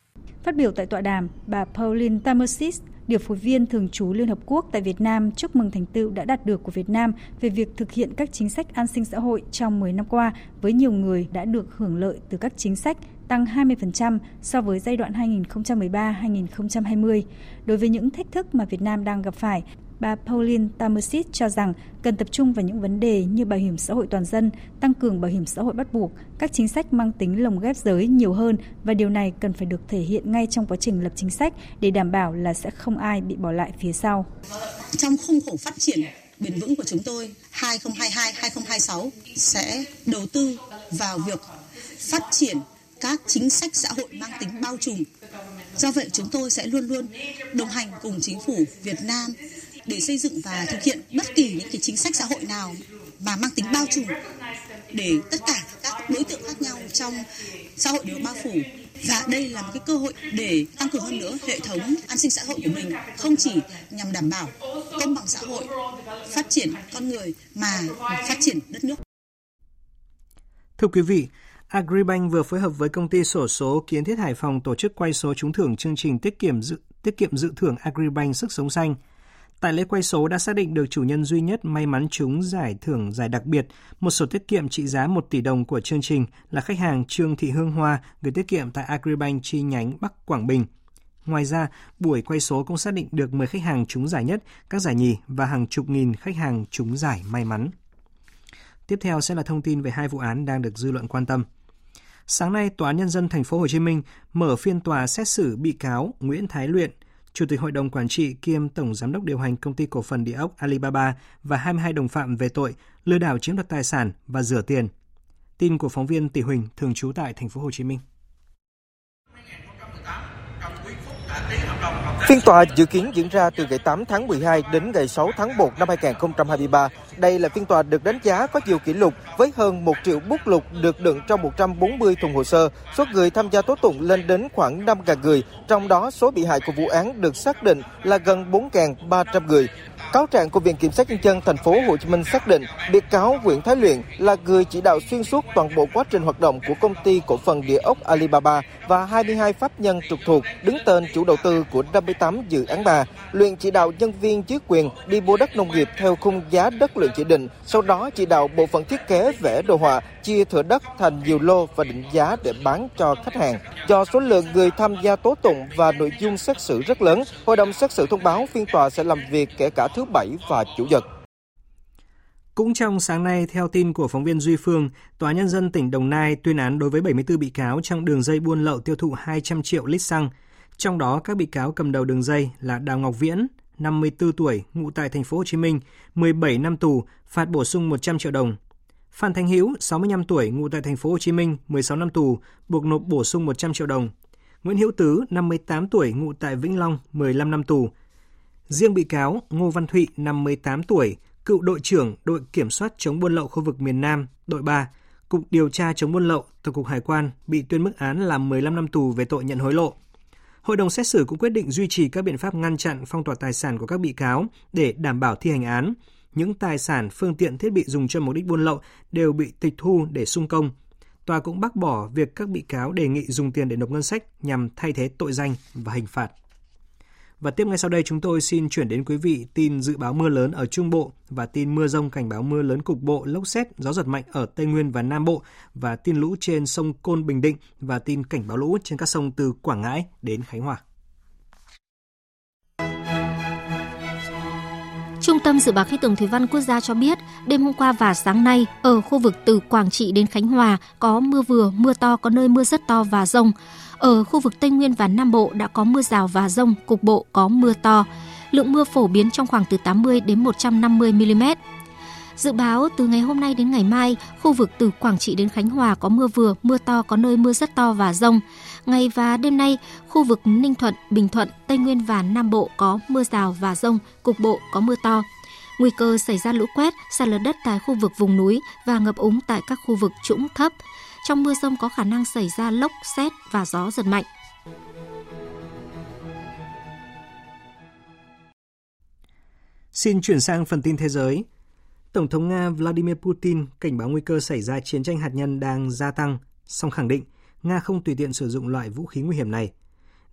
Phát biểu tại tọa đàm, bà Pauline Tamersis, điều phối viên thường trú Liên Hợp Quốc tại Việt Nam chúc mừng thành tựu đã đạt được của Việt Nam về việc thực hiện các chính sách an sinh xã hội trong 10 năm qua với nhiều người đã được hưởng lợi từ các chính sách tăng 20% so với giai đoạn 2013-2020. Đối với những thách thức mà Việt Nam đang gặp phải, bà Pauline Tamersit cho rằng cần tập trung vào những vấn đề như bảo hiểm xã hội toàn dân, tăng cường bảo hiểm xã hội bắt buộc, các chính sách mang tính lồng ghép giới nhiều hơn và điều này cần phải được thể hiện ngay trong quá trình lập chính sách để đảm bảo là sẽ không ai bị bỏ lại phía sau. Trong khung khổ phát triển bền vững của chúng tôi 2022-2026 sẽ đầu tư vào việc phát triển các chính sách xã hội mang tính bao trùm. Do vậy chúng tôi sẽ luôn luôn đồng hành cùng chính phủ Việt Nam để xây dựng và thực hiện bất kỳ những cái chính sách xã hội nào mà mang tính bao trùm để tất cả các đối tượng khác nhau trong xã hội đều bao phủ và đây là một cái cơ hội để tăng cường hơn nữa hệ thống an sinh xã hội của mình không chỉ nhằm đảm bảo công bằng xã hội phát triển con người mà phát triển đất nước Thưa quý vị, Agribank vừa phối hợp với công ty sổ số Kiến Thiết Hải Phòng tổ chức quay số trúng thưởng chương trình tiết kiệm dự tiết kiệm dự thưởng Agribank sức sống xanh. Tại lễ quay số đã xác định được chủ nhân duy nhất may mắn trúng giải thưởng giải đặc biệt, một sổ tiết kiệm trị giá 1 tỷ đồng của chương trình là khách hàng Trương Thị Hương Hoa gửi tiết kiệm tại Agribank chi nhánh Bắc Quảng Bình. Ngoài ra, buổi quay số cũng xác định được 10 khách hàng trúng giải nhất, các giải nhì và hàng chục nghìn khách hàng trúng giải may mắn. Tiếp theo sẽ là thông tin về hai vụ án đang được dư luận quan tâm. Sáng nay, Tòa án nhân dân thành phố Hồ Chí Minh mở phiên tòa xét xử bị cáo Nguyễn Thái Luyện, Chủ tịch Hội đồng Quản trị kiêm Tổng Giám đốc điều hành Công ty Cổ phần Địa ốc Alibaba và 22 đồng phạm về tội lừa đảo chiếm đoạt tài sản và rửa tiền. Tin của phóng viên Tỷ Huỳnh, thường trú tại thành phố Hồ Chí Minh. Phiên tòa dự kiến diễn ra từ ngày 8 tháng 12 đến ngày 6 tháng 1 năm 2023. Đây là phiên tòa được đánh giá có nhiều kỷ lục với hơn 1 triệu bút lục được đựng trong 140 thùng hồ sơ. Số người tham gia tố tụng lên đến khoảng 5.000 người, trong đó số bị hại của vụ án được xác định là gần 4.300 người. Cáo trạng của Viện Kiểm sát Nhân dân thành phố Hồ Chí Minh xác định bị cáo Nguyễn Thái Luyện là người chỉ đạo xuyên suốt toàn bộ quá trình hoạt động của công ty cổ phần địa ốc Alibaba và 22 pháp nhân trực thuộc đứng tên chủ đầu tư của 58 dự án bà. Luyện chỉ đạo nhân viên dưới quyền đi mua đất nông nghiệp theo khung giá đất luyện chỉ định, sau đó chỉ đạo bộ phận thiết kế vẽ đồ họa, chia thửa đất thành nhiều lô và định giá để bán cho khách hàng. Do số lượng người tham gia tố tụng và nội dung xét xử rất lớn, hội đồng xét xử thông báo phiên tòa sẽ làm việc kể cả thứ Bảy và Chủ nhật. Cũng trong sáng nay, theo tin của phóng viên Duy Phương, Tòa Nhân dân tỉnh Đồng Nai tuyên án đối với 74 bị cáo trong đường dây buôn lậu tiêu thụ 200 triệu lít xăng. Trong đó, các bị cáo cầm đầu đường dây là Đào Ngọc Viễn, 54 tuổi, ngụ tại thành phố Hồ Chí Minh, 17 năm tù, phạt bổ sung 100 triệu đồng. Phan Thanh Hữu, 65 tuổi, ngụ tại thành phố Hồ Chí Minh, 16 năm tù, buộc nộp bổ sung 100 triệu đồng. Nguyễn Hữu Tứ, 58 tuổi, ngụ tại Vĩnh Long, 15 năm tù, Riêng bị cáo Ngô Văn Thụy, 58 tuổi, cựu đội trưởng đội kiểm soát chống buôn lậu khu vực miền Nam, đội 3, Cục điều tra chống buôn lậu, Tổng cục Hải quan bị tuyên mức án là 15 năm tù về tội nhận hối lộ. Hội đồng xét xử cũng quyết định duy trì các biện pháp ngăn chặn phong tỏa tài sản của các bị cáo để đảm bảo thi hành án. Những tài sản, phương tiện thiết bị dùng cho mục đích buôn lậu đều bị tịch thu để sung công. tòa cũng bác bỏ việc các bị cáo đề nghị dùng tiền để nộp ngân sách nhằm thay thế tội danh và hình phạt. Và tiếp ngay sau đây chúng tôi xin chuyển đến quý vị tin dự báo mưa lớn ở Trung Bộ và tin mưa rông cảnh báo mưa lớn cục bộ, lốc xét, gió giật mạnh ở Tây Nguyên và Nam Bộ và tin lũ trên sông Côn Bình Định và tin cảnh báo lũ trên các sông từ Quảng Ngãi đến Khánh Hòa. Trung tâm Dự báo Khí tượng Thủy văn Quốc gia cho biết, đêm hôm qua và sáng nay, ở khu vực từ Quảng Trị đến Khánh Hòa có mưa vừa, mưa to, có nơi mưa rất to và rông. Ở khu vực Tây Nguyên và Nam Bộ đã có mưa rào và rông, cục bộ có mưa to. Lượng mưa phổ biến trong khoảng từ 80 đến 150 mm. Dự báo từ ngày hôm nay đến ngày mai, khu vực từ Quảng Trị đến Khánh Hòa có mưa vừa, mưa to, có nơi mưa rất to và rông. Ngày và đêm nay, khu vực Ninh Thuận, Bình Thuận, Tây Nguyên và Nam Bộ có mưa rào và rông, cục bộ có mưa to. Nguy cơ xảy ra lũ quét, sạt lở đất tại khu vực vùng núi và ngập úng tại các khu vực trũng thấp. Trong mưa rông có khả năng xảy ra lốc, xét và gió giật mạnh. Xin chuyển sang phần tin thế giới. Tổng thống Nga Vladimir Putin cảnh báo nguy cơ xảy ra chiến tranh hạt nhân đang gia tăng, song khẳng định Nga không tùy tiện sử dụng loại vũ khí nguy hiểm này.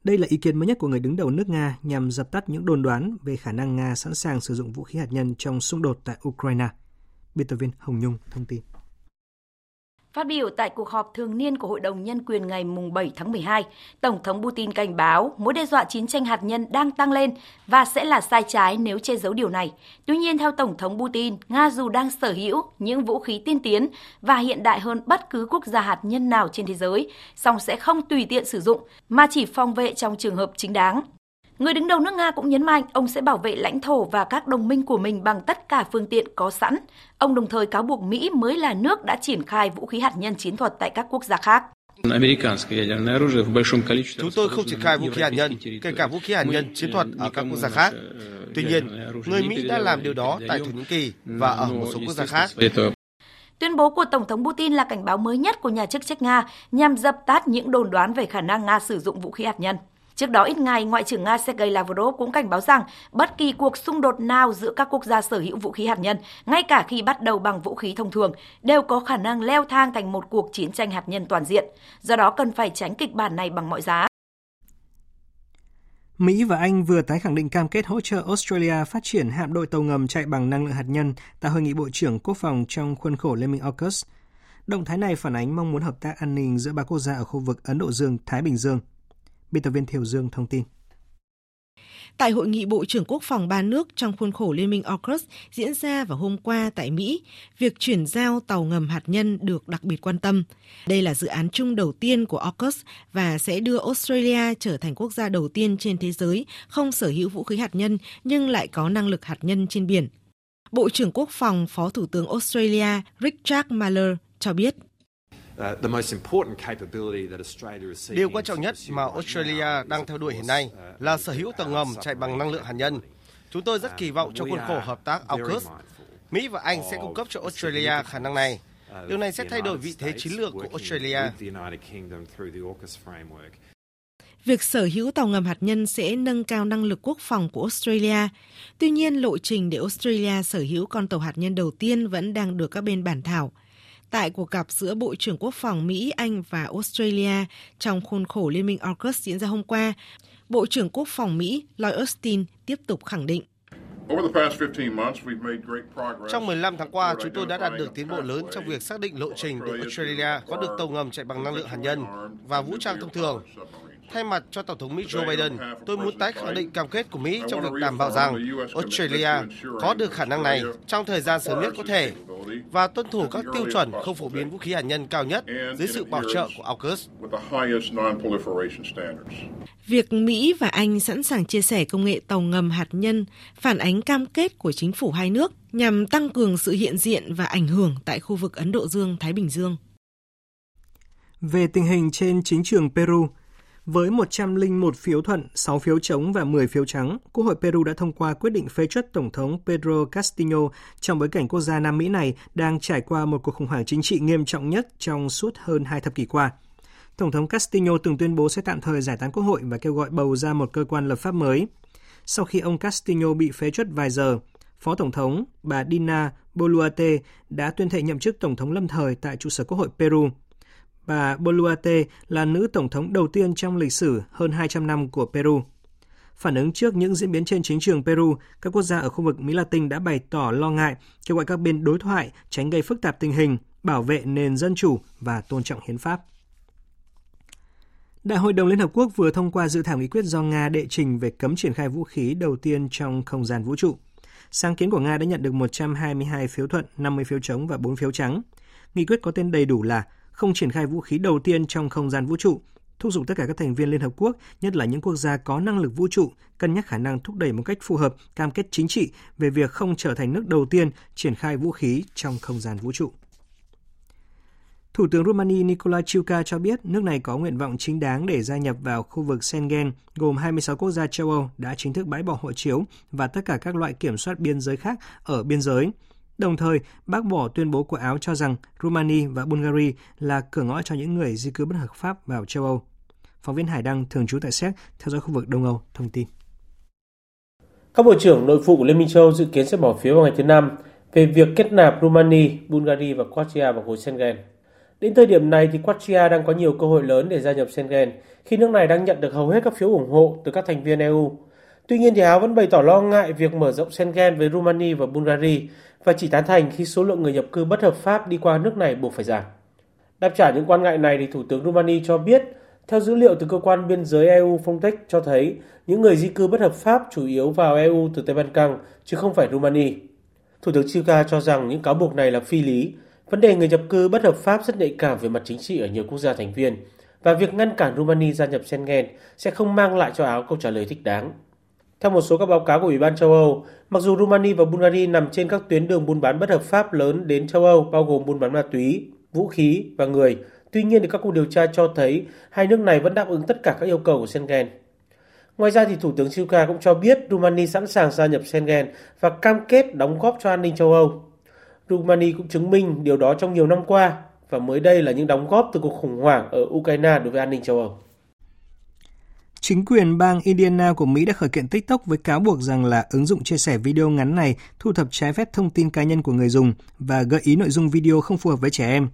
Đây là ý kiến mới nhất của người đứng đầu nước Nga nhằm dập tắt những đồn đoán về khả năng Nga sẵn sàng sử dụng vũ khí hạt nhân trong xung đột tại Ukraine. Biên tập viên Hồng Nhung thông tin. Phát biểu tại cuộc họp thường niên của Hội đồng Nhân quyền ngày 7 tháng 12, Tổng thống Putin cảnh báo mối đe dọa chiến tranh hạt nhân đang tăng lên và sẽ là sai trái nếu che giấu điều này. Tuy nhiên, theo Tổng thống Putin, Nga dù đang sở hữu những vũ khí tiên tiến và hiện đại hơn bất cứ quốc gia hạt nhân nào trên thế giới, song sẽ không tùy tiện sử dụng mà chỉ phòng vệ trong trường hợp chính đáng. Người đứng đầu nước Nga cũng nhấn mạnh ông sẽ bảo vệ lãnh thổ và các đồng minh của mình bằng tất cả phương tiện có sẵn. Ông đồng thời cáo buộc Mỹ mới là nước đã triển khai vũ khí hạt nhân chiến thuật tại các quốc gia khác. Chúng tôi không triển khai vũ khí hạt nhân, kể cả vũ khí hạt nhân chiến thuật ở các quốc gia khác. Tuy nhiên, người Mỹ đã làm điều đó tại Thổ Nhĩ Kỳ và ở một số quốc gia khác. Tuyên bố của Tổng thống Putin là cảnh báo mới nhất của nhà chức trách Nga nhằm dập tắt những đồn đoán về khả năng Nga sử dụng vũ khí hạt nhân. Trước đó ít ngày, Ngoại trưởng Nga Sergei Lavrov cũng cảnh báo rằng bất kỳ cuộc xung đột nào giữa các quốc gia sở hữu vũ khí hạt nhân, ngay cả khi bắt đầu bằng vũ khí thông thường, đều có khả năng leo thang thành một cuộc chiến tranh hạt nhân toàn diện. Do đó cần phải tránh kịch bản này bằng mọi giá. Mỹ và Anh vừa tái khẳng định cam kết hỗ trợ Australia phát triển hạm đội tàu ngầm chạy bằng năng lượng hạt nhân tại hội nghị Bộ trưởng Quốc phòng trong khuôn khổ Liên minh AUKUS. Động thái này phản ánh mong muốn hợp tác an ninh giữa ba quốc gia ở khu vực Ấn Độ Dương-Thái Bình Dương – Biên tập viên Thiều Dương thông tin. Tại hội nghị Bộ trưởng Quốc phòng ba nước trong khuôn khổ Liên minh AUKUS diễn ra vào hôm qua tại Mỹ, việc chuyển giao tàu ngầm hạt nhân được đặc biệt quan tâm. Đây là dự án chung đầu tiên của AUKUS và sẽ đưa Australia trở thành quốc gia đầu tiên trên thế giới không sở hữu vũ khí hạt nhân nhưng lại có năng lực hạt nhân trên biển. Bộ trưởng Quốc phòng Phó Thủ tướng Australia Richard Marler cho biết Điều quan trọng nhất mà Australia đang theo đuổi hiện nay là sở hữu tàu ngầm chạy bằng năng lượng hạt nhân. Chúng tôi rất kỳ vọng trong khuôn khổ hợp tác AUKUS. Mỹ và Anh sẽ cung cấp cho Australia khả năng này. Điều này sẽ thay đổi vị thế chiến lược của Australia. Việc sở hữu tàu ngầm hạt nhân sẽ nâng cao năng lực quốc phòng của Australia. Tuy nhiên, lộ trình để Australia sở hữu con tàu hạt nhân đầu tiên vẫn đang được các bên bàn thảo – Tại cuộc gặp giữa Bộ trưởng Quốc phòng Mỹ, Anh và Australia trong khuôn khổ Liên minh AUKUS diễn ra hôm qua, Bộ trưởng Quốc phòng Mỹ Lloyd Austin tiếp tục khẳng định. Trong 15 tháng qua, chúng tôi đã đạt được tiến bộ lớn trong việc xác định lộ trình để Australia có được tàu ngầm chạy bằng năng lượng hạt nhân và vũ trang thông thường. Thay mặt cho Tổng thống Mỹ Joe Biden, tôi muốn tái khẳng định cam kết của Mỹ trong việc đảm bảo rằng Australia có được khả năng này trong thời gian sớm nhất có thể và tuân thủ các tiêu chuẩn không phổ biến vũ khí hạt nhân cao nhất dưới sự bảo trợ của AUKUS. Việc Mỹ và Anh sẵn sàng chia sẻ công nghệ tàu ngầm hạt nhân phản ánh cam kết của chính phủ hai nước nhằm tăng cường sự hiện diện và ảnh hưởng tại khu vực Ấn Độ Dương-Thái Bình Dương. Về tình hình trên chính trường Peru, với 101 phiếu thuận, 6 phiếu chống và 10 phiếu trắng, Quốc hội Peru đã thông qua quyết định phê chuất Tổng thống Pedro Castillo trong bối cảnh quốc gia Nam Mỹ này đang trải qua một cuộc khủng hoảng chính trị nghiêm trọng nhất trong suốt hơn hai thập kỷ qua. Tổng thống Castillo từng tuyên bố sẽ tạm thời giải tán quốc hội và kêu gọi bầu ra một cơ quan lập pháp mới. Sau khi ông Castillo bị phế chuất vài giờ, Phó Tổng thống bà Dina Boluarte đã tuyên thệ nhậm chức Tổng thống lâm thời tại trụ sở Quốc hội Peru bà Boluarte là nữ tổng thống đầu tiên trong lịch sử hơn 200 năm của Peru. Phản ứng trước những diễn biến trên chính trường Peru, các quốc gia ở khu vực Mỹ Latin đã bày tỏ lo ngại, kêu gọi các bên đối thoại tránh gây phức tạp tình hình, bảo vệ nền dân chủ và tôn trọng hiến pháp. Đại hội đồng Liên Hợp Quốc vừa thông qua dự thảo nghị quyết do Nga đệ trình về cấm triển khai vũ khí đầu tiên trong không gian vũ trụ. Sáng kiến của Nga đã nhận được 122 phiếu thuận, 50 phiếu chống và 4 phiếu trắng. Nghị quyết có tên đầy đủ là không triển khai vũ khí đầu tiên trong không gian vũ trụ, thúc giục tất cả các thành viên Liên Hợp Quốc, nhất là những quốc gia có năng lực vũ trụ, cân nhắc khả năng thúc đẩy một cách phù hợp cam kết chính trị về việc không trở thành nước đầu tiên triển khai vũ khí trong không gian vũ trụ. Thủ tướng Romania Nicolae Ciuca cho biết nước này có nguyện vọng chính đáng để gia nhập vào khu vực Schengen, gồm 26 quốc gia châu Âu đã chính thức bãi bỏ hộ chiếu và tất cả các loại kiểm soát biên giới khác ở biên giới. Đồng thời, bác bỏ tuyên bố của Áo cho rằng Romania và Bulgaria là cửa ngõ cho những người di cư bất hợp pháp vào châu Âu. Phóng viên Hải Đăng thường trú tại Séc theo dõi khu vực Đông Âu thông tin. Các bộ trưởng nội vụ của Liên minh châu dự kiến sẽ bỏ phiếu vào ngày thứ Năm về việc kết nạp Romania, Bulgaria và Croatia vào khối Schengen. Đến thời điểm này thì Croatia đang có nhiều cơ hội lớn để gia nhập Schengen khi nước này đang nhận được hầu hết các phiếu ủng hộ từ các thành viên EU. Tuy nhiên thì Áo vẫn bày tỏ lo ngại việc mở rộng Schengen với Romania và Bulgaria và chỉ tán thành khi số lượng người nhập cư bất hợp pháp đi qua nước này buộc phải giảm. Đáp trả những quan ngại này thì Thủ tướng Romania cho biết, theo dữ liệu từ cơ quan biên giới EU Frontex cho thấy, những người di cư bất hợp pháp chủ yếu vào EU từ Tây Ban Căng chứ không phải Romania. Thủ tướng Chilka cho rằng những cáo buộc này là phi lý Vấn đề người nhập cư bất hợp pháp rất nhạy cảm về mặt chính trị ở nhiều quốc gia thành viên và việc ngăn cản Romania gia nhập Schengen sẽ không mang lại cho Áo câu trả lời thích đáng. Theo một số các báo cáo của Ủy ban châu Âu, mặc dù Romania và Bulgaria nằm trên các tuyến đường buôn bán bất hợp pháp lớn đến châu Âu bao gồm buôn bán ma túy, vũ khí và người, tuy nhiên thì các cuộc điều tra cho thấy hai nước này vẫn đáp ứng tất cả các yêu cầu của Schengen. Ngoài ra thì Thủ tướng Silka cũng cho biết Romania sẵn sàng gia nhập Schengen và cam kết đóng góp cho an ninh châu Âu. Rumani cũng chứng minh điều đó trong nhiều năm qua và mới đây là những đóng góp từ cuộc khủng hoảng ở Ukraine đối với an ninh châu Âu. Chính quyền bang Indiana của Mỹ đã khởi kiện TikTok với cáo buộc rằng là ứng dụng chia sẻ video ngắn này thu thập trái phép thông tin cá nhân của người dùng và gợi ý nội dung video không phù hợp với trẻ em.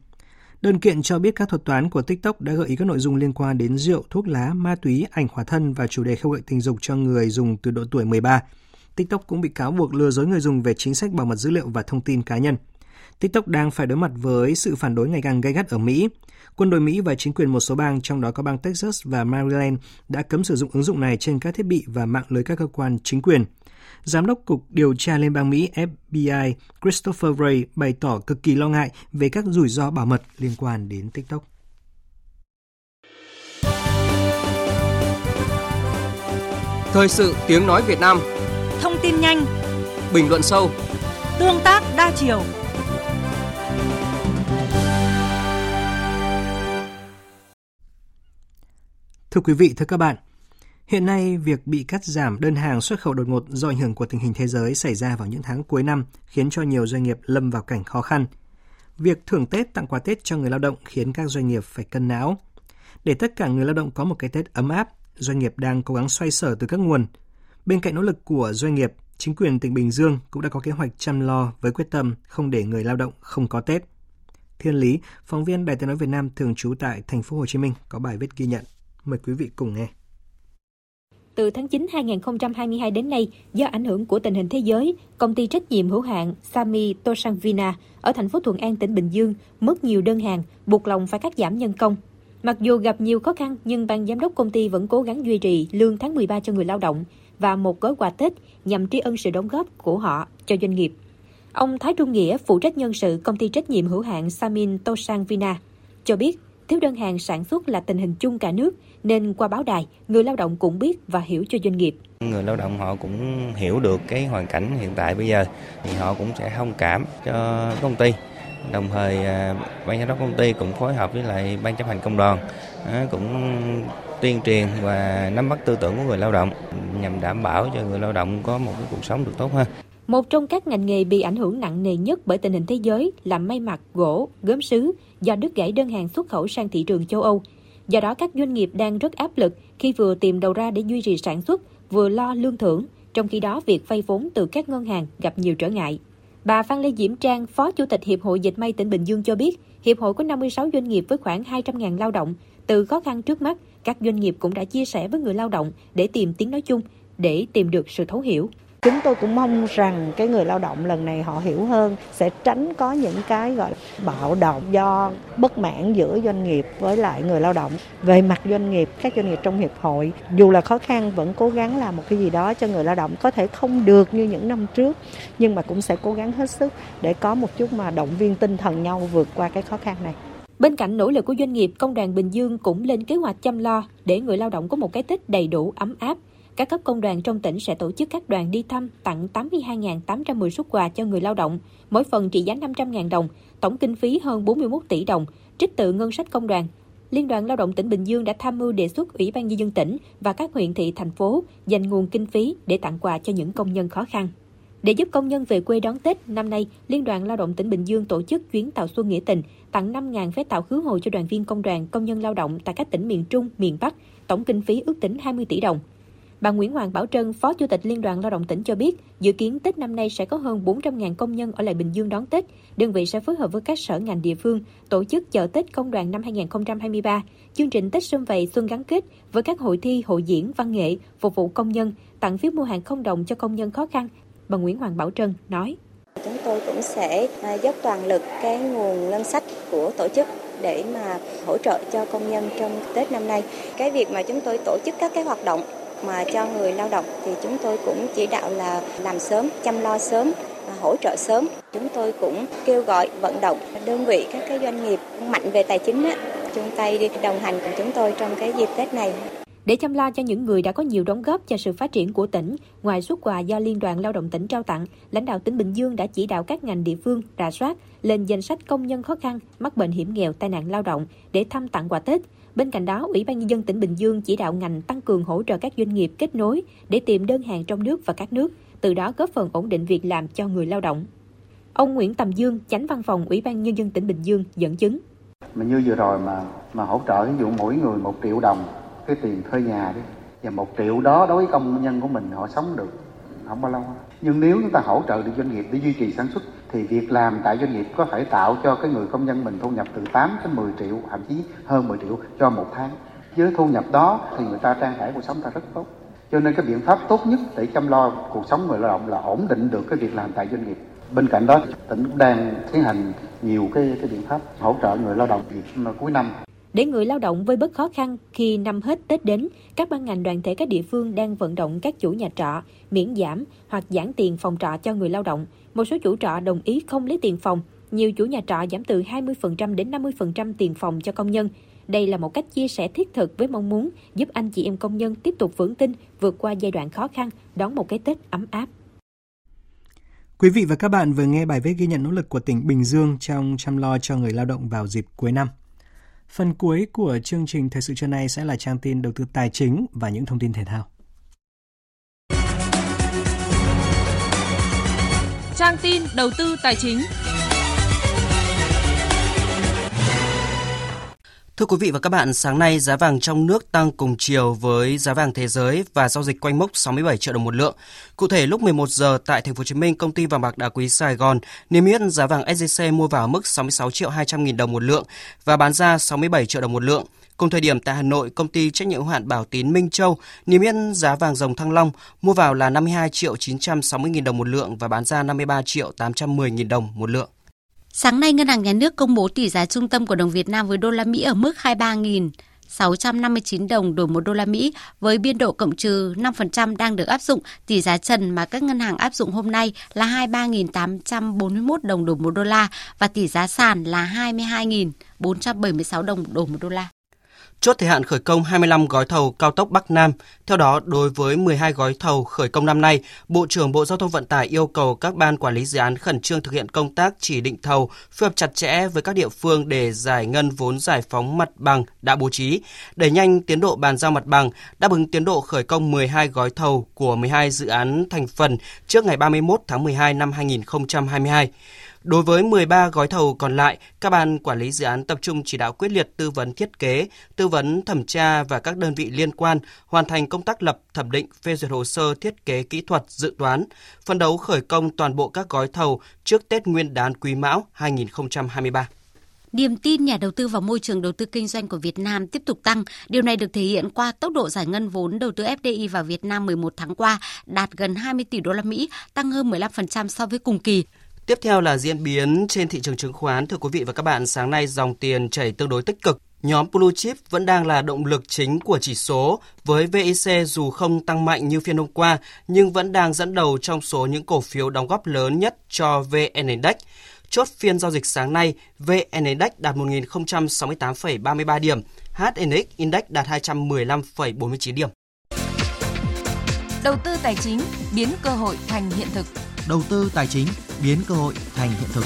Đơn kiện cho biết các thuật toán của TikTok đã gợi ý các nội dung liên quan đến rượu, thuốc lá, ma túy, ảnh khỏa thân và chủ đề khêu gợi tình dục cho người dùng từ độ tuổi 13. TikTok cũng bị cáo buộc lừa dối người dùng về chính sách bảo mật dữ liệu và thông tin cá nhân. TikTok đang phải đối mặt với sự phản đối ngày càng gay gắt ở Mỹ. Quân đội Mỹ và chính quyền một số bang, trong đó có bang Texas và Maryland, đã cấm sử dụng ứng dụng này trên các thiết bị và mạng lưới các cơ quan chính quyền. Giám đốc Cục Điều tra Liên bang Mỹ FBI Christopher Wray bày tỏ cực kỳ lo ngại về các rủi ro bảo mật liên quan đến TikTok. Thời sự tiếng nói Việt Nam Thông tin nhanh Bình luận sâu Tương tác đa chiều Thưa quý vị, thưa các bạn, hiện nay việc bị cắt giảm đơn hàng xuất khẩu đột ngột do ảnh hưởng của tình hình thế giới xảy ra vào những tháng cuối năm khiến cho nhiều doanh nghiệp lâm vào cảnh khó khăn. Việc thưởng Tết tặng quà Tết cho người lao động khiến các doanh nghiệp phải cân não. Để tất cả người lao động có một cái Tết ấm áp, doanh nghiệp đang cố gắng xoay sở từ các nguồn. Bên cạnh nỗ lực của doanh nghiệp, chính quyền tỉnh Bình Dương cũng đã có kế hoạch chăm lo với quyết tâm không để người lao động không có Tết. Thiên Lý, phóng viên Đài Tiếng nói Việt Nam thường trú tại thành phố Hồ Chí Minh có bài viết ghi nhận. Mời quý vị cùng nghe. Từ tháng 9 2022 đến nay, do ảnh hưởng của tình hình thế giới, công ty trách nhiệm hữu hạn Sami Tosanvina ở thành phố Thuận An, tỉnh Bình Dương mất nhiều đơn hàng, buộc lòng phải cắt giảm nhân công. Mặc dù gặp nhiều khó khăn, nhưng ban giám đốc công ty vẫn cố gắng duy trì lương tháng 13 cho người lao động và một gói quà Tết nhằm tri ân sự đóng góp của họ cho doanh nghiệp. Ông Thái Trung Nghĩa, phụ trách nhân sự công ty trách nhiệm hữu hạn Samin Tosanvina, cho biết thiếu đơn hàng sản xuất là tình hình chung cả nước nên qua báo đài, người lao động cũng biết và hiểu cho doanh nghiệp. Người lao động họ cũng hiểu được cái hoàn cảnh hiện tại bây giờ thì họ cũng sẽ thông cảm cho công ty. Đồng thời à, ban giám đốc công ty cũng phối hợp với lại ban chấp hành công đoàn cũng tuyên truyền và nắm bắt tư tưởng của người lao động nhằm đảm bảo cho người lao động có một cái cuộc sống được tốt hơn. Một trong các ngành nghề bị ảnh hưởng nặng nề nhất bởi tình hình thế giới là may mặc, gỗ, gốm sứ do đứt gãy đơn hàng xuất khẩu sang thị trường châu Âu. Do đó các doanh nghiệp đang rất áp lực khi vừa tìm đầu ra để duy trì sản xuất, vừa lo lương thưởng, trong khi đó việc vay vốn từ các ngân hàng gặp nhiều trở ngại. Bà Phan Lê Diễm Trang, Phó Chủ tịch Hiệp hội Dịch may tỉnh Bình Dương cho biết, Hiệp hội có 56 doanh nghiệp với khoảng 200.000 lao động. Từ khó khăn trước mắt, các doanh nghiệp cũng đã chia sẻ với người lao động để tìm tiếng nói chung, để tìm được sự thấu hiểu. Chúng tôi cũng mong rằng cái người lao động lần này họ hiểu hơn sẽ tránh có những cái gọi là bạo động do bất mãn giữa doanh nghiệp với lại người lao động. Về mặt doanh nghiệp, các doanh nghiệp trong hiệp hội dù là khó khăn vẫn cố gắng làm một cái gì đó cho người lao động có thể không được như những năm trước nhưng mà cũng sẽ cố gắng hết sức để có một chút mà động viên tinh thần nhau vượt qua cái khó khăn này. Bên cạnh nỗ lực của doanh nghiệp, Công đoàn Bình Dương cũng lên kế hoạch chăm lo để người lao động có một cái Tết đầy đủ ấm áp các cấp công đoàn trong tỉnh sẽ tổ chức các đoàn đi thăm tặng 82.810 xuất quà cho người lao động, mỗi phần trị giá 500.000 đồng, tổng kinh phí hơn 41 tỷ đồng, trích từ ngân sách công đoàn. Liên đoàn Lao động tỉnh Bình Dương đã tham mưu đề xuất Ủy ban nhân dân tỉnh và các huyện thị thành phố dành nguồn kinh phí để tặng quà cho những công nhân khó khăn. Để giúp công nhân về quê đón Tết, năm nay, Liên đoàn Lao động tỉnh Bình Dương tổ chức chuyến tàu xuân nghĩa tình, tặng 5.000 vé tàu khứ hồi cho đoàn viên công đoàn, công nhân lao động tại các tỉnh miền Trung, miền Bắc, tổng kinh phí ước tính 20 tỷ đồng. Bà Nguyễn Hoàng Bảo Trân, Phó Chủ tịch Liên đoàn Lao động tỉnh cho biết, dự kiến Tết năm nay sẽ có hơn 400.000 công nhân ở lại Bình Dương đón Tết. Đơn vị sẽ phối hợp với các sở ngành địa phương tổ chức chợ Tết công đoàn năm 2023, chương trình Tết xuân vầy xuân gắn kết với các hội thi, hội diễn, văn nghệ, phục vụ công nhân, tặng phiếu mua hàng không đồng cho công nhân khó khăn. Bà Nguyễn Hoàng Bảo Trân nói. Chúng tôi cũng sẽ à, dốc toàn lực cái nguồn ngân sách của tổ chức để mà hỗ trợ cho công nhân trong Tết năm nay. Cái việc mà chúng tôi tổ chức các cái hoạt động mà cho người lao động thì chúng tôi cũng chỉ đạo là làm sớm, chăm lo sớm, à, hỗ trợ sớm. Chúng tôi cũng kêu gọi vận động đơn vị các cái doanh nghiệp mạnh về tài chính á, chung tay đi đồng hành cùng chúng tôi trong cái dịp Tết này. Để chăm lo cho những người đã có nhiều đóng góp cho sự phát triển của tỉnh, ngoài xuất quà do Liên đoàn Lao động tỉnh trao tặng, lãnh đạo tỉnh Bình Dương đã chỉ đạo các ngành địa phương rà soát lên danh sách công nhân khó khăn, mắc bệnh hiểm nghèo, tai nạn lao động để thăm tặng quà Tết. Bên cạnh đó, Ủy ban nhân dân tỉnh Bình Dương chỉ đạo ngành tăng cường hỗ trợ các doanh nghiệp kết nối để tìm đơn hàng trong nước và các nước, từ đó góp phần ổn định việc làm cho người lao động. Ông Nguyễn Tầm Dương, Chánh Văn phòng Ủy ban nhân dân tỉnh Bình Dương dẫn chứng. Mà như vừa rồi mà mà hỗ trợ ví dụ mỗi người một triệu đồng cái tiền thuê nhà đi và một triệu đó đối với công nhân của mình họ sống được không bao lâu nhưng nếu chúng ta hỗ trợ được doanh nghiệp để duy trì sản xuất thì việc làm tại doanh nghiệp có thể tạo cho cái người công nhân mình thu nhập từ 8 đến 10 triệu thậm chí hơn 10 triệu cho một tháng. Với thu nhập đó thì người ta trang trải cuộc sống ta rất tốt. Cho nên cái biện pháp tốt nhất để chăm lo cuộc sống người lao động là ổn định được cái việc làm tại doanh nghiệp. Bên cạnh đó tỉnh cũng đang tiến hành nhiều cái cái biện pháp hỗ trợ người lao động dịp cuối năm. Để người lao động vơi bớt khó khăn khi năm hết Tết đến, các ban ngành đoàn thể các địa phương đang vận động các chủ nhà trọ miễn giảm hoặc giảm tiền phòng trọ cho người lao động. Một số chủ trọ đồng ý không lấy tiền phòng, nhiều chủ nhà trọ giảm từ 20% đến 50% tiền phòng cho công nhân. Đây là một cách chia sẻ thiết thực với mong muốn giúp anh chị em công nhân tiếp tục vững tin vượt qua giai đoạn khó khăn, đón một cái Tết ấm áp. Quý vị và các bạn vừa nghe bài viết ghi nhận nỗ lực của tỉnh Bình Dương trong chăm lo cho người lao động vào dịp cuối năm. Phần cuối của chương trình Thời sự trưa nay sẽ là trang tin đầu tư tài chính và những thông tin thể thao. Trang tin đầu tư tài chính. Thưa quý vị và các bạn, sáng nay giá vàng trong nước tăng cùng chiều với giá vàng thế giới và giao dịch quanh mốc 67 triệu đồng một lượng. Cụ thể lúc 11 giờ tại thành phố Hồ Chí Minh, công ty vàng bạc đá quý Sài Gòn niêm yết giá vàng SJC mua vào mức 66 triệu 200 nghìn đồng một lượng và bán ra 67 triệu đồng một lượng. Cùng thời điểm tại Hà Nội, công ty trách nhiệm hạn Bảo Tín Minh Châu niêm yết giá vàng dòng Thăng Long mua vào là 52 triệu 960 000 đồng một lượng và bán ra 53 triệu 810 000 đồng một lượng. Sáng nay, Ngân hàng Nhà nước công bố tỷ giá trung tâm của đồng Việt Nam với đô la Mỹ ở mức 23.000 659 đồng đổi một đô la Mỹ với biên độ cộng trừ 5% đang được áp dụng. Tỷ giá trần mà các ngân hàng áp dụng hôm nay là 23.841 đồng đổi một đô la và tỷ giá sàn là 22.476 đồng đổi một đô la chốt thời hạn khởi công 25 gói thầu cao tốc Bắc Nam. Theo đó, đối với 12 gói thầu khởi công năm nay, Bộ trưởng Bộ Giao thông Vận tải yêu cầu các ban quản lý dự án khẩn trương thực hiện công tác chỉ định thầu, phối hợp chặt chẽ với các địa phương để giải ngân vốn giải phóng mặt bằng đã bố trí, đẩy nhanh tiến độ bàn giao mặt bằng, đáp ứng tiến độ khởi công 12 gói thầu của 12 dự án thành phần trước ngày 31 tháng 12 năm 2022. Đối với 13 gói thầu còn lại, các ban quản lý dự án tập trung chỉ đạo quyết liệt tư vấn thiết kế, tư vấn thẩm tra và các đơn vị liên quan hoàn thành công tác lập thẩm định phê duyệt hồ sơ thiết kế kỹ thuật dự toán, phân đấu khởi công toàn bộ các gói thầu trước Tết Nguyên đán Quý Mão 2023. Niềm tin nhà đầu tư vào môi trường đầu tư kinh doanh của Việt Nam tiếp tục tăng. Điều này được thể hiện qua tốc độ giải ngân vốn đầu tư FDI vào Việt Nam 11 tháng qua đạt gần 20 tỷ đô la Mỹ, tăng hơn 15% so với cùng kỳ. Tiếp theo là diễn biến trên thị trường chứng khoán. Thưa quý vị và các bạn, sáng nay dòng tiền chảy tương đối tích cực. Nhóm Blue Chip vẫn đang là động lực chính của chỉ số, với VIC dù không tăng mạnh như phiên hôm qua, nhưng vẫn đang dẫn đầu trong số những cổ phiếu đóng góp lớn nhất cho VN Index. Chốt phiên giao dịch sáng nay, VN Index đạt 1.068,33 điểm, HNX Index đạt 215,49 điểm. Đầu tư tài chính biến cơ hội thành hiện thực. Đầu tư tài chính biến cơ hội thành hiện thực.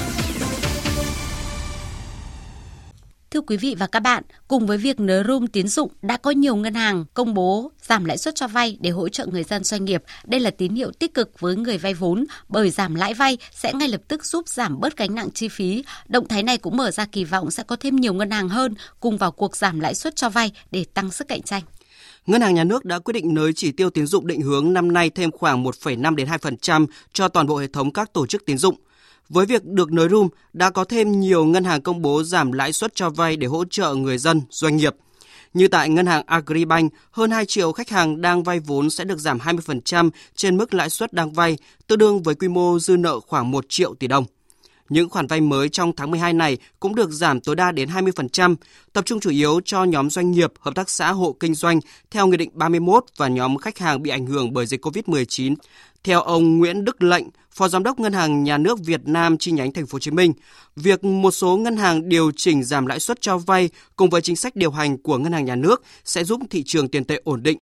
Thưa quý vị và các bạn, cùng với việc nới room tín dụng, đã có nhiều ngân hàng công bố giảm lãi suất cho vay để hỗ trợ người dân doanh nghiệp. Đây là tín hiệu tích cực với người vay vốn, bởi giảm lãi vay sẽ ngay lập tức giúp giảm bớt gánh nặng chi phí. Động thái này cũng mở ra kỳ vọng sẽ có thêm nhiều ngân hàng hơn cùng vào cuộc giảm lãi suất cho vay để tăng sức cạnh tranh. Ngân hàng Nhà nước đã quyết định nới chỉ tiêu tín dụng định hướng năm nay thêm khoảng 1,5 đến 2% cho toàn bộ hệ thống các tổ chức tín dụng. Với việc được nới room, đã có thêm nhiều ngân hàng công bố giảm lãi suất cho vay để hỗ trợ người dân, doanh nghiệp. Như tại ngân hàng Agribank, hơn 2 triệu khách hàng đang vay vốn sẽ được giảm 20% trên mức lãi suất đang vay, tương đương với quy mô dư nợ khoảng 1 triệu tỷ đồng. Những khoản vay mới trong tháng 12 này cũng được giảm tối đa đến 20%, tập trung chủ yếu cho nhóm doanh nghiệp, hợp tác xã hộ kinh doanh theo Nghị định 31 và nhóm khách hàng bị ảnh hưởng bởi dịch COVID-19. Theo ông Nguyễn Đức Lệnh, Phó Giám đốc Ngân hàng Nhà nước Việt Nam chi nhánh Thành phố Hồ Chí Minh, việc một số ngân hàng điều chỉnh giảm lãi suất cho vay cùng với chính sách điều hành của Ngân hàng Nhà nước sẽ giúp thị trường tiền tệ ổn định.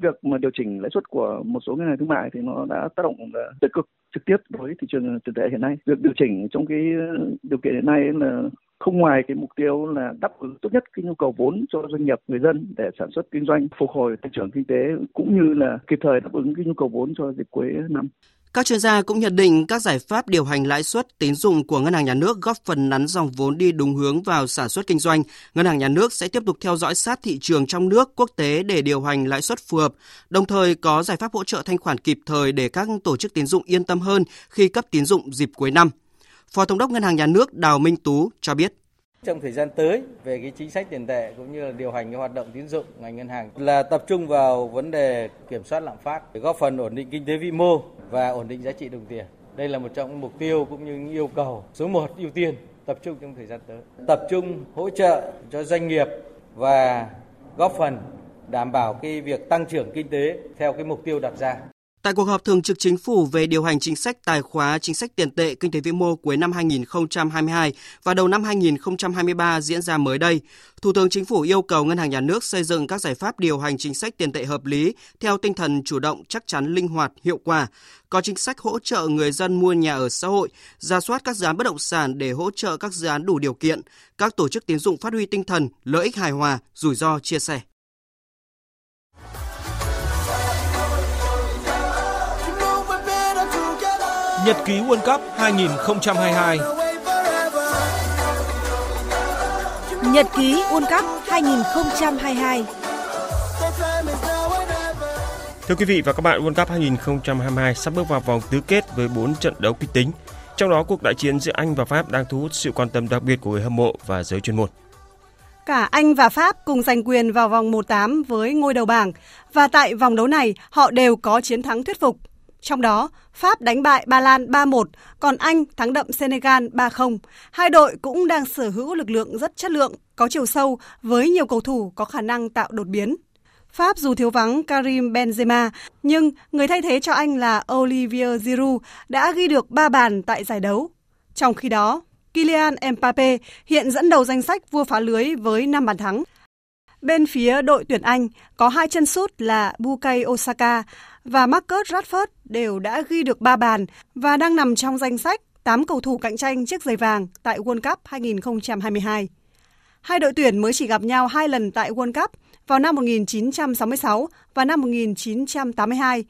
Việc mà điều chỉnh lãi suất của một số ngân hàng thương mại thì nó đã tác động ờ, tích cực trực tiếp với thị trường tiền tệ hiện nay. Việc điều chỉnh trong cái ờ, điều kiện hiện nay là không ngoài cái mục tiêu là đáp ứng tốt nhất cái nhu cầu vốn cho doanh nghiệp, người dân để sản xuất kinh doanh, phục hồi tăng trưởng kinh tế, cũng như là kịp thời đáp ứng cái nhu cầu vốn cho dịp cuối năm. Các chuyên gia cũng nhận định các giải pháp điều hành lãi suất tín dụng của Ngân hàng Nhà nước góp phần nắn dòng vốn đi đúng hướng vào sản xuất kinh doanh. Ngân hàng Nhà nước sẽ tiếp tục theo dõi sát thị trường trong nước, quốc tế để điều hành lãi suất phù hợp, đồng thời có giải pháp hỗ trợ thanh khoản kịp thời để các tổ chức tín dụng yên tâm hơn khi cấp tín dụng dịp cuối năm. Phó Thống đốc Ngân hàng Nhà nước Đào Minh Tú cho biết. Trong thời gian tới về cái chính sách tiền tệ cũng như là điều hành cái hoạt động tín dụng ngành ngân hàng là tập trung vào vấn đề kiểm soát lạm phát để góp phần ổn định kinh tế vĩ mô và ổn định giá trị đồng tiền. Đây là một trong những mục tiêu cũng như những yêu cầu số 1 ưu tiên tập trung trong thời gian tới. Tập trung hỗ trợ cho doanh nghiệp và góp phần đảm bảo cái việc tăng trưởng kinh tế theo cái mục tiêu đặt ra. Tại cuộc họp thường trực chính phủ về điều hành chính sách tài khóa, chính sách tiền tệ, kinh tế vĩ mô cuối năm 2022 và đầu năm 2023 diễn ra mới đây, Thủ tướng Chính phủ yêu cầu Ngân hàng Nhà nước xây dựng các giải pháp điều hành chính sách tiền tệ hợp lý theo tinh thần chủ động, chắc chắn, linh hoạt, hiệu quả, có chính sách hỗ trợ người dân mua nhà ở xã hội, ra soát các dự án bất động sản để hỗ trợ các dự án đủ điều kiện, các tổ chức tín dụng phát huy tinh thần lợi ích hài hòa, rủi ro chia sẻ. Nhật ký World Cup 2022 Nhật ký World Cup 2022 Thưa quý vị và các bạn, World Cup 2022 sắp bước vào vòng tứ kết với 4 trận đấu kịch tính. Trong đó, cuộc đại chiến giữa Anh và Pháp đang thu hút sự quan tâm đặc biệt của người hâm mộ và giới chuyên môn. Cả Anh và Pháp cùng giành quyền vào vòng 1-8 với ngôi đầu bảng và tại vòng đấu này họ đều có chiến thắng thuyết phục. Trong đó, Pháp đánh bại Ba Lan 3-1, còn Anh thắng đậm Senegal 3-0. Hai đội cũng đang sở hữu lực lượng rất chất lượng, có chiều sâu với nhiều cầu thủ có khả năng tạo đột biến. Pháp dù thiếu vắng Karim Benzema, nhưng người thay thế cho anh là Olivier Giroud đã ghi được 3 bàn tại giải đấu. Trong khi đó, Kylian Mbappe hiện dẫn đầu danh sách vua phá lưới với 5 bàn thắng. Bên phía đội tuyển Anh có hai chân sút là Bukayo Osaka và Marcus Rashford đều đã ghi được 3 bàn và đang nằm trong danh sách 8 cầu thủ cạnh tranh chiếc giày vàng tại World Cup 2022. Hai đội tuyển mới chỉ gặp nhau hai lần tại World Cup vào năm 1966 và năm 1982.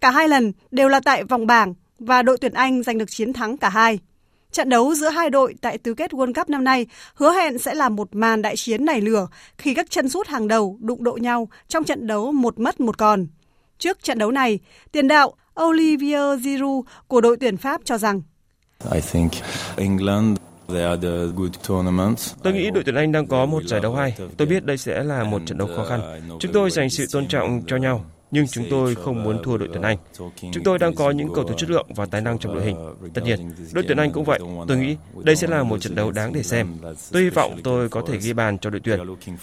Cả hai lần đều là tại vòng bảng và đội tuyển Anh giành được chiến thắng cả hai. Trận đấu giữa hai đội tại tứ kết World Cup năm nay hứa hẹn sẽ là một màn đại chiến nảy lửa khi các chân sút hàng đầu đụng độ nhau trong trận đấu một mất một còn. Trước trận đấu này, tiền đạo Olivier Giroud của đội tuyển Pháp cho rằng Tôi nghĩ đội tuyển Anh đang có một giải đấu hay. Tôi biết đây sẽ là một trận đấu khó khăn. Chúng tôi dành sự tôn trọng cho nhau, nhưng chúng tôi không muốn thua đội tuyển Anh. Chúng tôi đang có những cầu thủ chất lượng và tài năng trong đội hình. Tất nhiên, đội tuyển Anh cũng vậy. Tôi nghĩ đây sẽ là một trận đấu đáng để xem. Tôi hy vọng tôi có thể ghi bàn cho đội tuyển.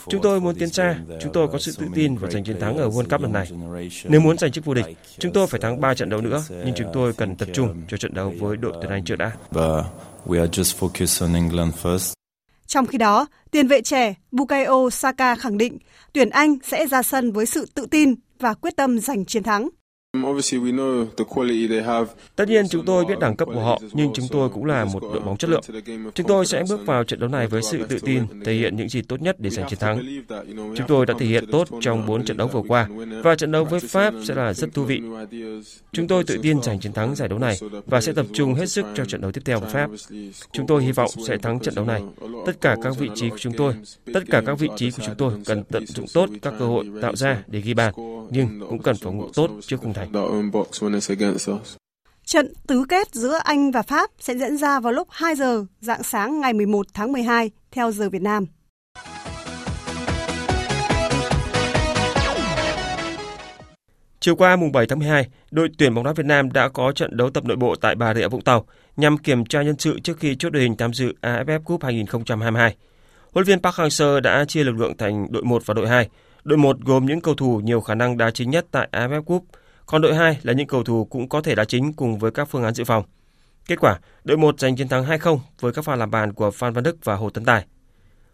Chúng tôi muốn tiến xa, chúng tôi có sự tự tin và giành chiến thắng ở World Cup lần này. Nếu muốn giành chức vô địch, chúng tôi phải thắng 3 trận đấu nữa, nhưng chúng tôi cần tập trung cho trận đấu với đội tuyển Anh trước đã. We are just focused on England first. Trong khi đó, tiền vệ trẻ Bukayo Saka khẳng định tuyển Anh sẽ ra sân với sự tự tin và quyết tâm giành chiến thắng. Tất nhiên chúng tôi biết đẳng cấp của họ, nhưng chúng tôi cũng là một đội bóng chất lượng. Chúng tôi sẽ bước vào trận đấu này với sự tự tin, thể hiện những gì tốt nhất để giành chiến thắng. Chúng tôi đã thể hiện tốt trong 4 trận đấu vừa qua, và trận đấu với Pháp sẽ là rất thú vị. Chúng tôi tự tin giành chiến thắng giải đấu này và sẽ tập trung hết sức cho trận đấu tiếp theo với Pháp. Chúng tôi hy vọng sẽ thắng trận đấu này. Tất cả các vị trí của chúng tôi, tất cả các vị trí của chúng tôi cần tận dụng tốt các cơ hội tạo ra để ghi bàn, nhưng cũng cần phòng ngự tốt trước khung thành. Trận tứ kết giữa Anh và Pháp sẽ diễn ra vào lúc 2 giờ dạng sáng ngày 11 tháng 12 theo giờ Việt Nam. Chiều qua mùng 7 tháng 12, đội tuyển bóng đá Việt Nam đã có trận đấu tập nội bộ tại Bà Rịa Vũng Tàu nhằm kiểm tra nhân sự trước khi chốt đội hình tham dự AFF Cup 2022. Huấn luyện viên Park Hang-seo đã chia lực lượng thành đội 1 và đội 2. Đội 1 gồm những cầu thủ nhiều khả năng đá chính nhất tại AFF Cup, còn đội 2 là những cầu thủ cũng có thể đá chính cùng với các phương án dự phòng. Kết quả, đội 1 giành chiến thắng 2-0 với các pha làm bàn của Phan Văn Đức và Hồ Tấn Tài.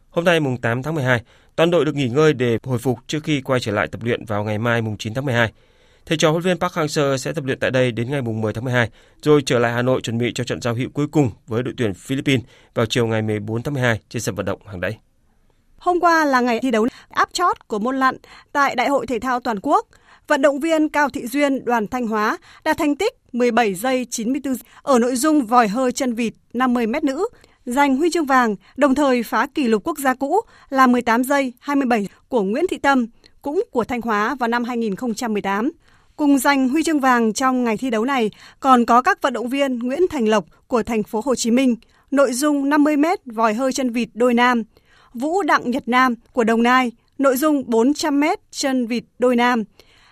Hôm nay mùng 8 tháng 12, toàn đội được nghỉ ngơi để hồi phục trước khi quay trở lại tập luyện vào ngày mai mùng 9 tháng 12. Thầy trò huấn luyện viên Park Hang-seo sẽ tập luyện tại đây đến ngày mùng 10 tháng 12, rồi trở lại Hà Nội chuẩn bị cho trận giao hữu cuối cùng với đội tuyển Philippines vào chiều ngày 14 tháng 12 trên sân vận động hàng đẩy. Hôm qua là ngày thi đấu áp chót của môn lặn tại Đại hội Thể thao Toàn quốc. Vận động viên Cao Thị Duyên đoàn Thanh Hóa đạt thành tích 17 giây 94 ở nội dung vòi hơi chân vịt 50 m nữ, giành huy chương vàng, đồng thời phá kỷ lục quốc gia cũ là 18 giây 27 của Nguyễn Thị Tâm, cũng của Thanh Hóa vào năm 2018. Cùng giành huy chương vàng trong ngày thi đấu này còn có các vận động viên Nguyễn Thành Lộc của thành phố Hồ Chí Minh, nội dung 50m vòi hơi chân vịt đôi nam, Vũ Đặng Nhật Nam của Đồng Nai, nội dung 400m chân vịt đôi nam,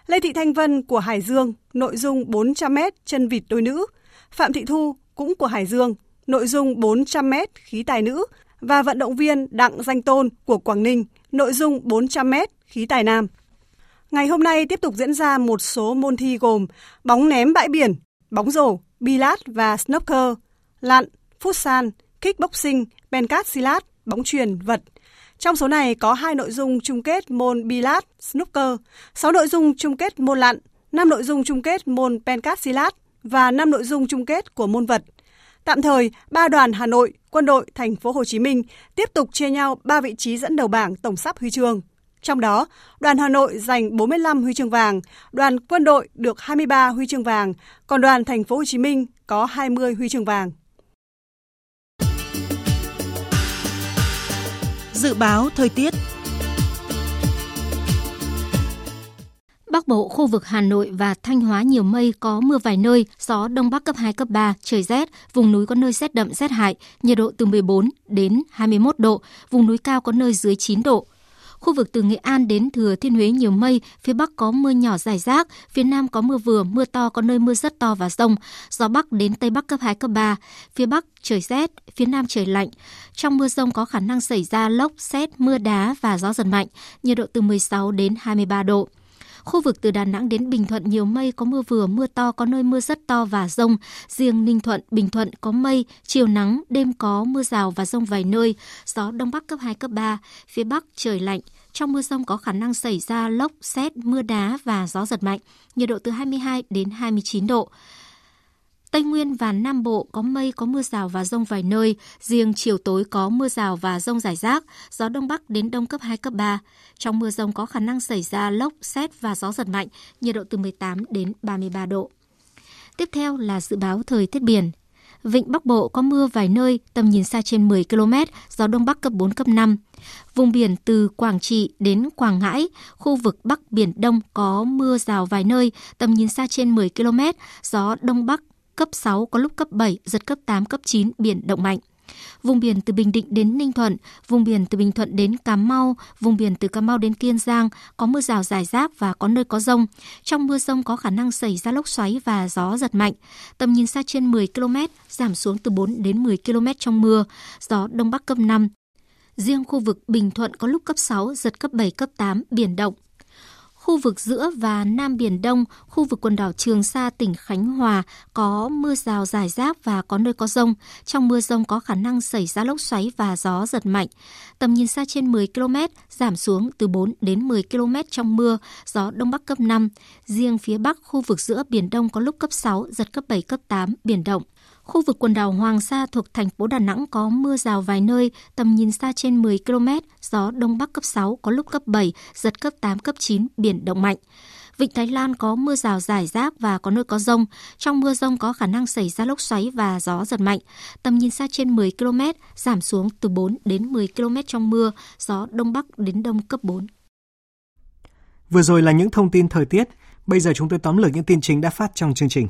Lê Thị Thanh Vân của Hải Dương, nội dung 400m chân vịt đôi nữ, Phạm Thị Thu cũng của Hải Dương, nội dung 400m khí tài nữ và vận động viên Đặng Danh Tôn của Quảng Ninh, nội dung 400m khí tài nam. Ngày hôm nay tiếp tục diễn ra một số môn thi gồm bóng ném bãi biển, bóng rổ, bilat và snooker, lặn, futsal, kickboxing, pencastilat, bóng truyền, vật. Trong số này có hai nội dung chung kết môn bilat, snooker, 6 nội dung chung kết môn lặn, 5 nội dung chung kết môn pencak và 5 nội dung chung kết của môn vật. Tạm thời, ba đoàn Hà Nội, Quân đội, Thành phố Hồ Chí Minh tiếp tục chia nhau ba vị trí dẫn đầu bảng tổng sắp huy chương. Trong đó, đoàn Hà Nội giành 45 huy chương vàng, đoàn quân đội được 23 huy chương vàng, còn đoàn Thành phố Hồ Chí Minh có 20 huy chương vàng. Dự báo thời tiết Bắc Bộ, khu vực Hà Nội và Thanh Hóa nhiều mây, có mưa vài nơi, gió Đông Bắc cấp 2, cấp 3, trời rét, vùng núi có nơi rét đậm, rét hại, nhiệt độ từ 14 đến 21 độ, vùng núi cao có nơi dưới 9 độ. Khu vực từ Nghệ An đến Thừa Thiên Huế nhiều mây, phía Bắc có mưa nhỏ dài rác, phía Nam có mưa vừa, mưa to có nơi mưa rất to và rông, gió Bắc đến Tây Bắc cấp 2, cấp 3, phía Bắc trời rét, phía Nam trời lạnh. Trong mưa rông có khả năng xảy ra lốc, xét, mưa đá và gió giật mạnh, nhiệt độ từ 16 đến 23 độ. Khu vực từ Đà Nẵng đến Bình Thuận nhiều mây, có mưa vừa, mưa to, có nơi mưa rất to và rông. Riêng Ninh Thuận, Bình Thuận có mây, chiều nắng, đêm có mưa rào và rông vài nơi, gió Đông Bắc cấp 2, cấp 3, phía Bắc trời lạnh. Trong mưa rông có khả năng xảy ra lốc, xét, mưa đá và gió giật mạnh, nhiệt độ từ 22 đến 29 độ. Tây Nguyên và Nam Bộ có mây, có mưa rào và rông vài nơi. Riêng chiều tối có mưa rào và rông rải rác, gió Đông Bắc đến Đông cấp 2, cấp 3. Trong mưa rông có khả năng xảy ra lốc, xét và gió giật mạnh, nhiệt độ từ 18 đến 33 độ. Tiếp theo là dự báo thời tiết biển. Vịnh Bắc Bộ có mưa vài nơi, tầm nhìn xa trên 10 km, gió Đông Bắc cấp 4, cấp 5. Vùng biển từ Quảng Trị đến Quảng Ngãi, khu vực Bắc Biển Đông có mưa rào vài nơi, tầm nhìn xa trên 10 km, gió Đông Bắc cấp 6, có lúc cấp 7, giật cấp 8, cấp 9, biển động mạnh. Vùng biển từ Bình Định đến Ninh Thuận, vùng biển từ Bình Thuận đến Cà Mau, vùng biển từ Cà Mau đến Kiên Giang có mưa rào rải rác và có nơi có rông. Trong mưa rông có khả năng xảy ra lốc xoáy và gió giật mạnh. Tầm nhìn xa trên 10 km, giảm xuống từ 4 đến 10 km trong mưa. Gió Đông Bắc cấp 5. Riêng khu vực Bình Thuận có lúc cấp 6, giật cấp 7, cấp 8, biển động khu vực giữa và Nam Biển Đông, khu vực quần đảo Trường Sa, tỉnh Khánh Hòa có mưa rào rải rác và có nơi có rông. Trong mưa rông có khả năng xảy ra lốc xoáy và gió giật mạnh. Tầm nhìn xa trên 10 km, giảm xuống từ 4 đến 10 km trong mưa, gió Đông Bắc cấp 5. Riêng phía Bắc, khu vực giữa Biển Đông có lúc cấp 6, giật cấp 7, cấp 8, biển động. Khu vực quần đảo Hoàng Sa thuộc thành phố Đà Nẵng có mưa rào vài nơi, tầm nhìn xa trên 10 km, gió Đông Bắc cấp 6, có lúc cấp 7, giật cấp 8, cấp 9, biển động mạnh. Vịnh Thái Lan có mưa rào rải rác và có nơi có rông. Trong mưa rông có khả năng xảy ra lốc xoáy và gió giật mạnh. Tầm nhìn xa trên 10 km, giảm xuống từ 4 đến 10 km trong mưa, gió Đông Bắc đến Đông cấp 4. Vừa rồi là những thông tin thời tiết. Bây giờ chúng tôi tóm lược những tin chính đã phát trong chương trình.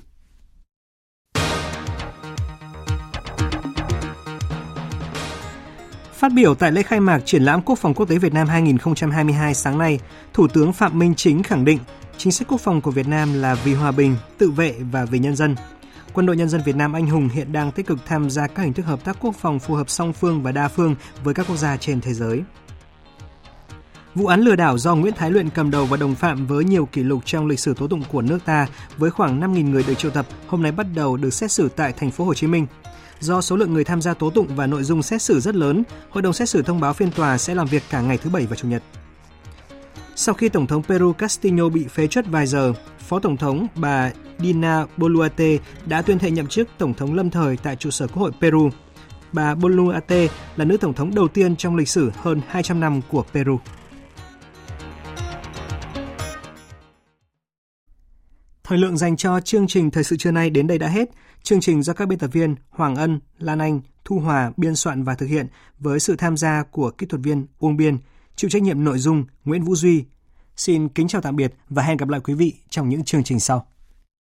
Phát biểu tại lễ khai mạc triển lãm Quốc phòng quốc tế Việt Nam 2022 sáng nay, Thủ tướng Phạm Minh Chính khẳng định chính sách quốc phòng của Việt Nam là vì hòa bình, tự vệ và vì nhân dân. Quân đội Nhân dân Việt Nam anh hùng hiện đang tích cực tham gia các hình thức hợp tác quốc phòng phù hợp song phương và đa phương với các quốc gia trên thế giới. Vụ án lừa đảo do Nguyễn Thái Luyện cầm đầu và đồng phạm với nhiều kỷ lục trong lịch sử tố tụng của nước ta với khoảng 5.000 người được triệu tập hôm nay bắt đầu được xét xử tại thành phố Hồ Chí Minh. Do số lượng người tham gia tố tụng và nội dung xét xử rất lớn, hội đồng xét xử thông báo phiên tòa sẽ làm việc cả ngày thứ Bảy và Chủ nhật. Sau khi Tổng thống Peru Castillo bị phế truất vài giờ, Phó Tổng thống bà Dina Boluarte đã tuyên thệ nhậm chức Tổng thống lâm thời tại trụ sở Quốc hội Peru. Bà Boluarte là nữ Tổng thống đầu tiên trong lịch sử hơn 200 năm của Peru. Thời lượng dành cho chương trình Thời sự trưa nay đến đây đã hết. Chương trình do các biên tập viên Hoàng Ân, Lan Anh, Thu Hòa biên soạn và thực hiện với sự tham gia của kỹ thuật viên Uông Biên, chịu trách nhiệm nội dung Nguyễn Vũ Duy. Xin kính chào tạm biệt và hẹn gặp lại quý vị trong những chương trình sau.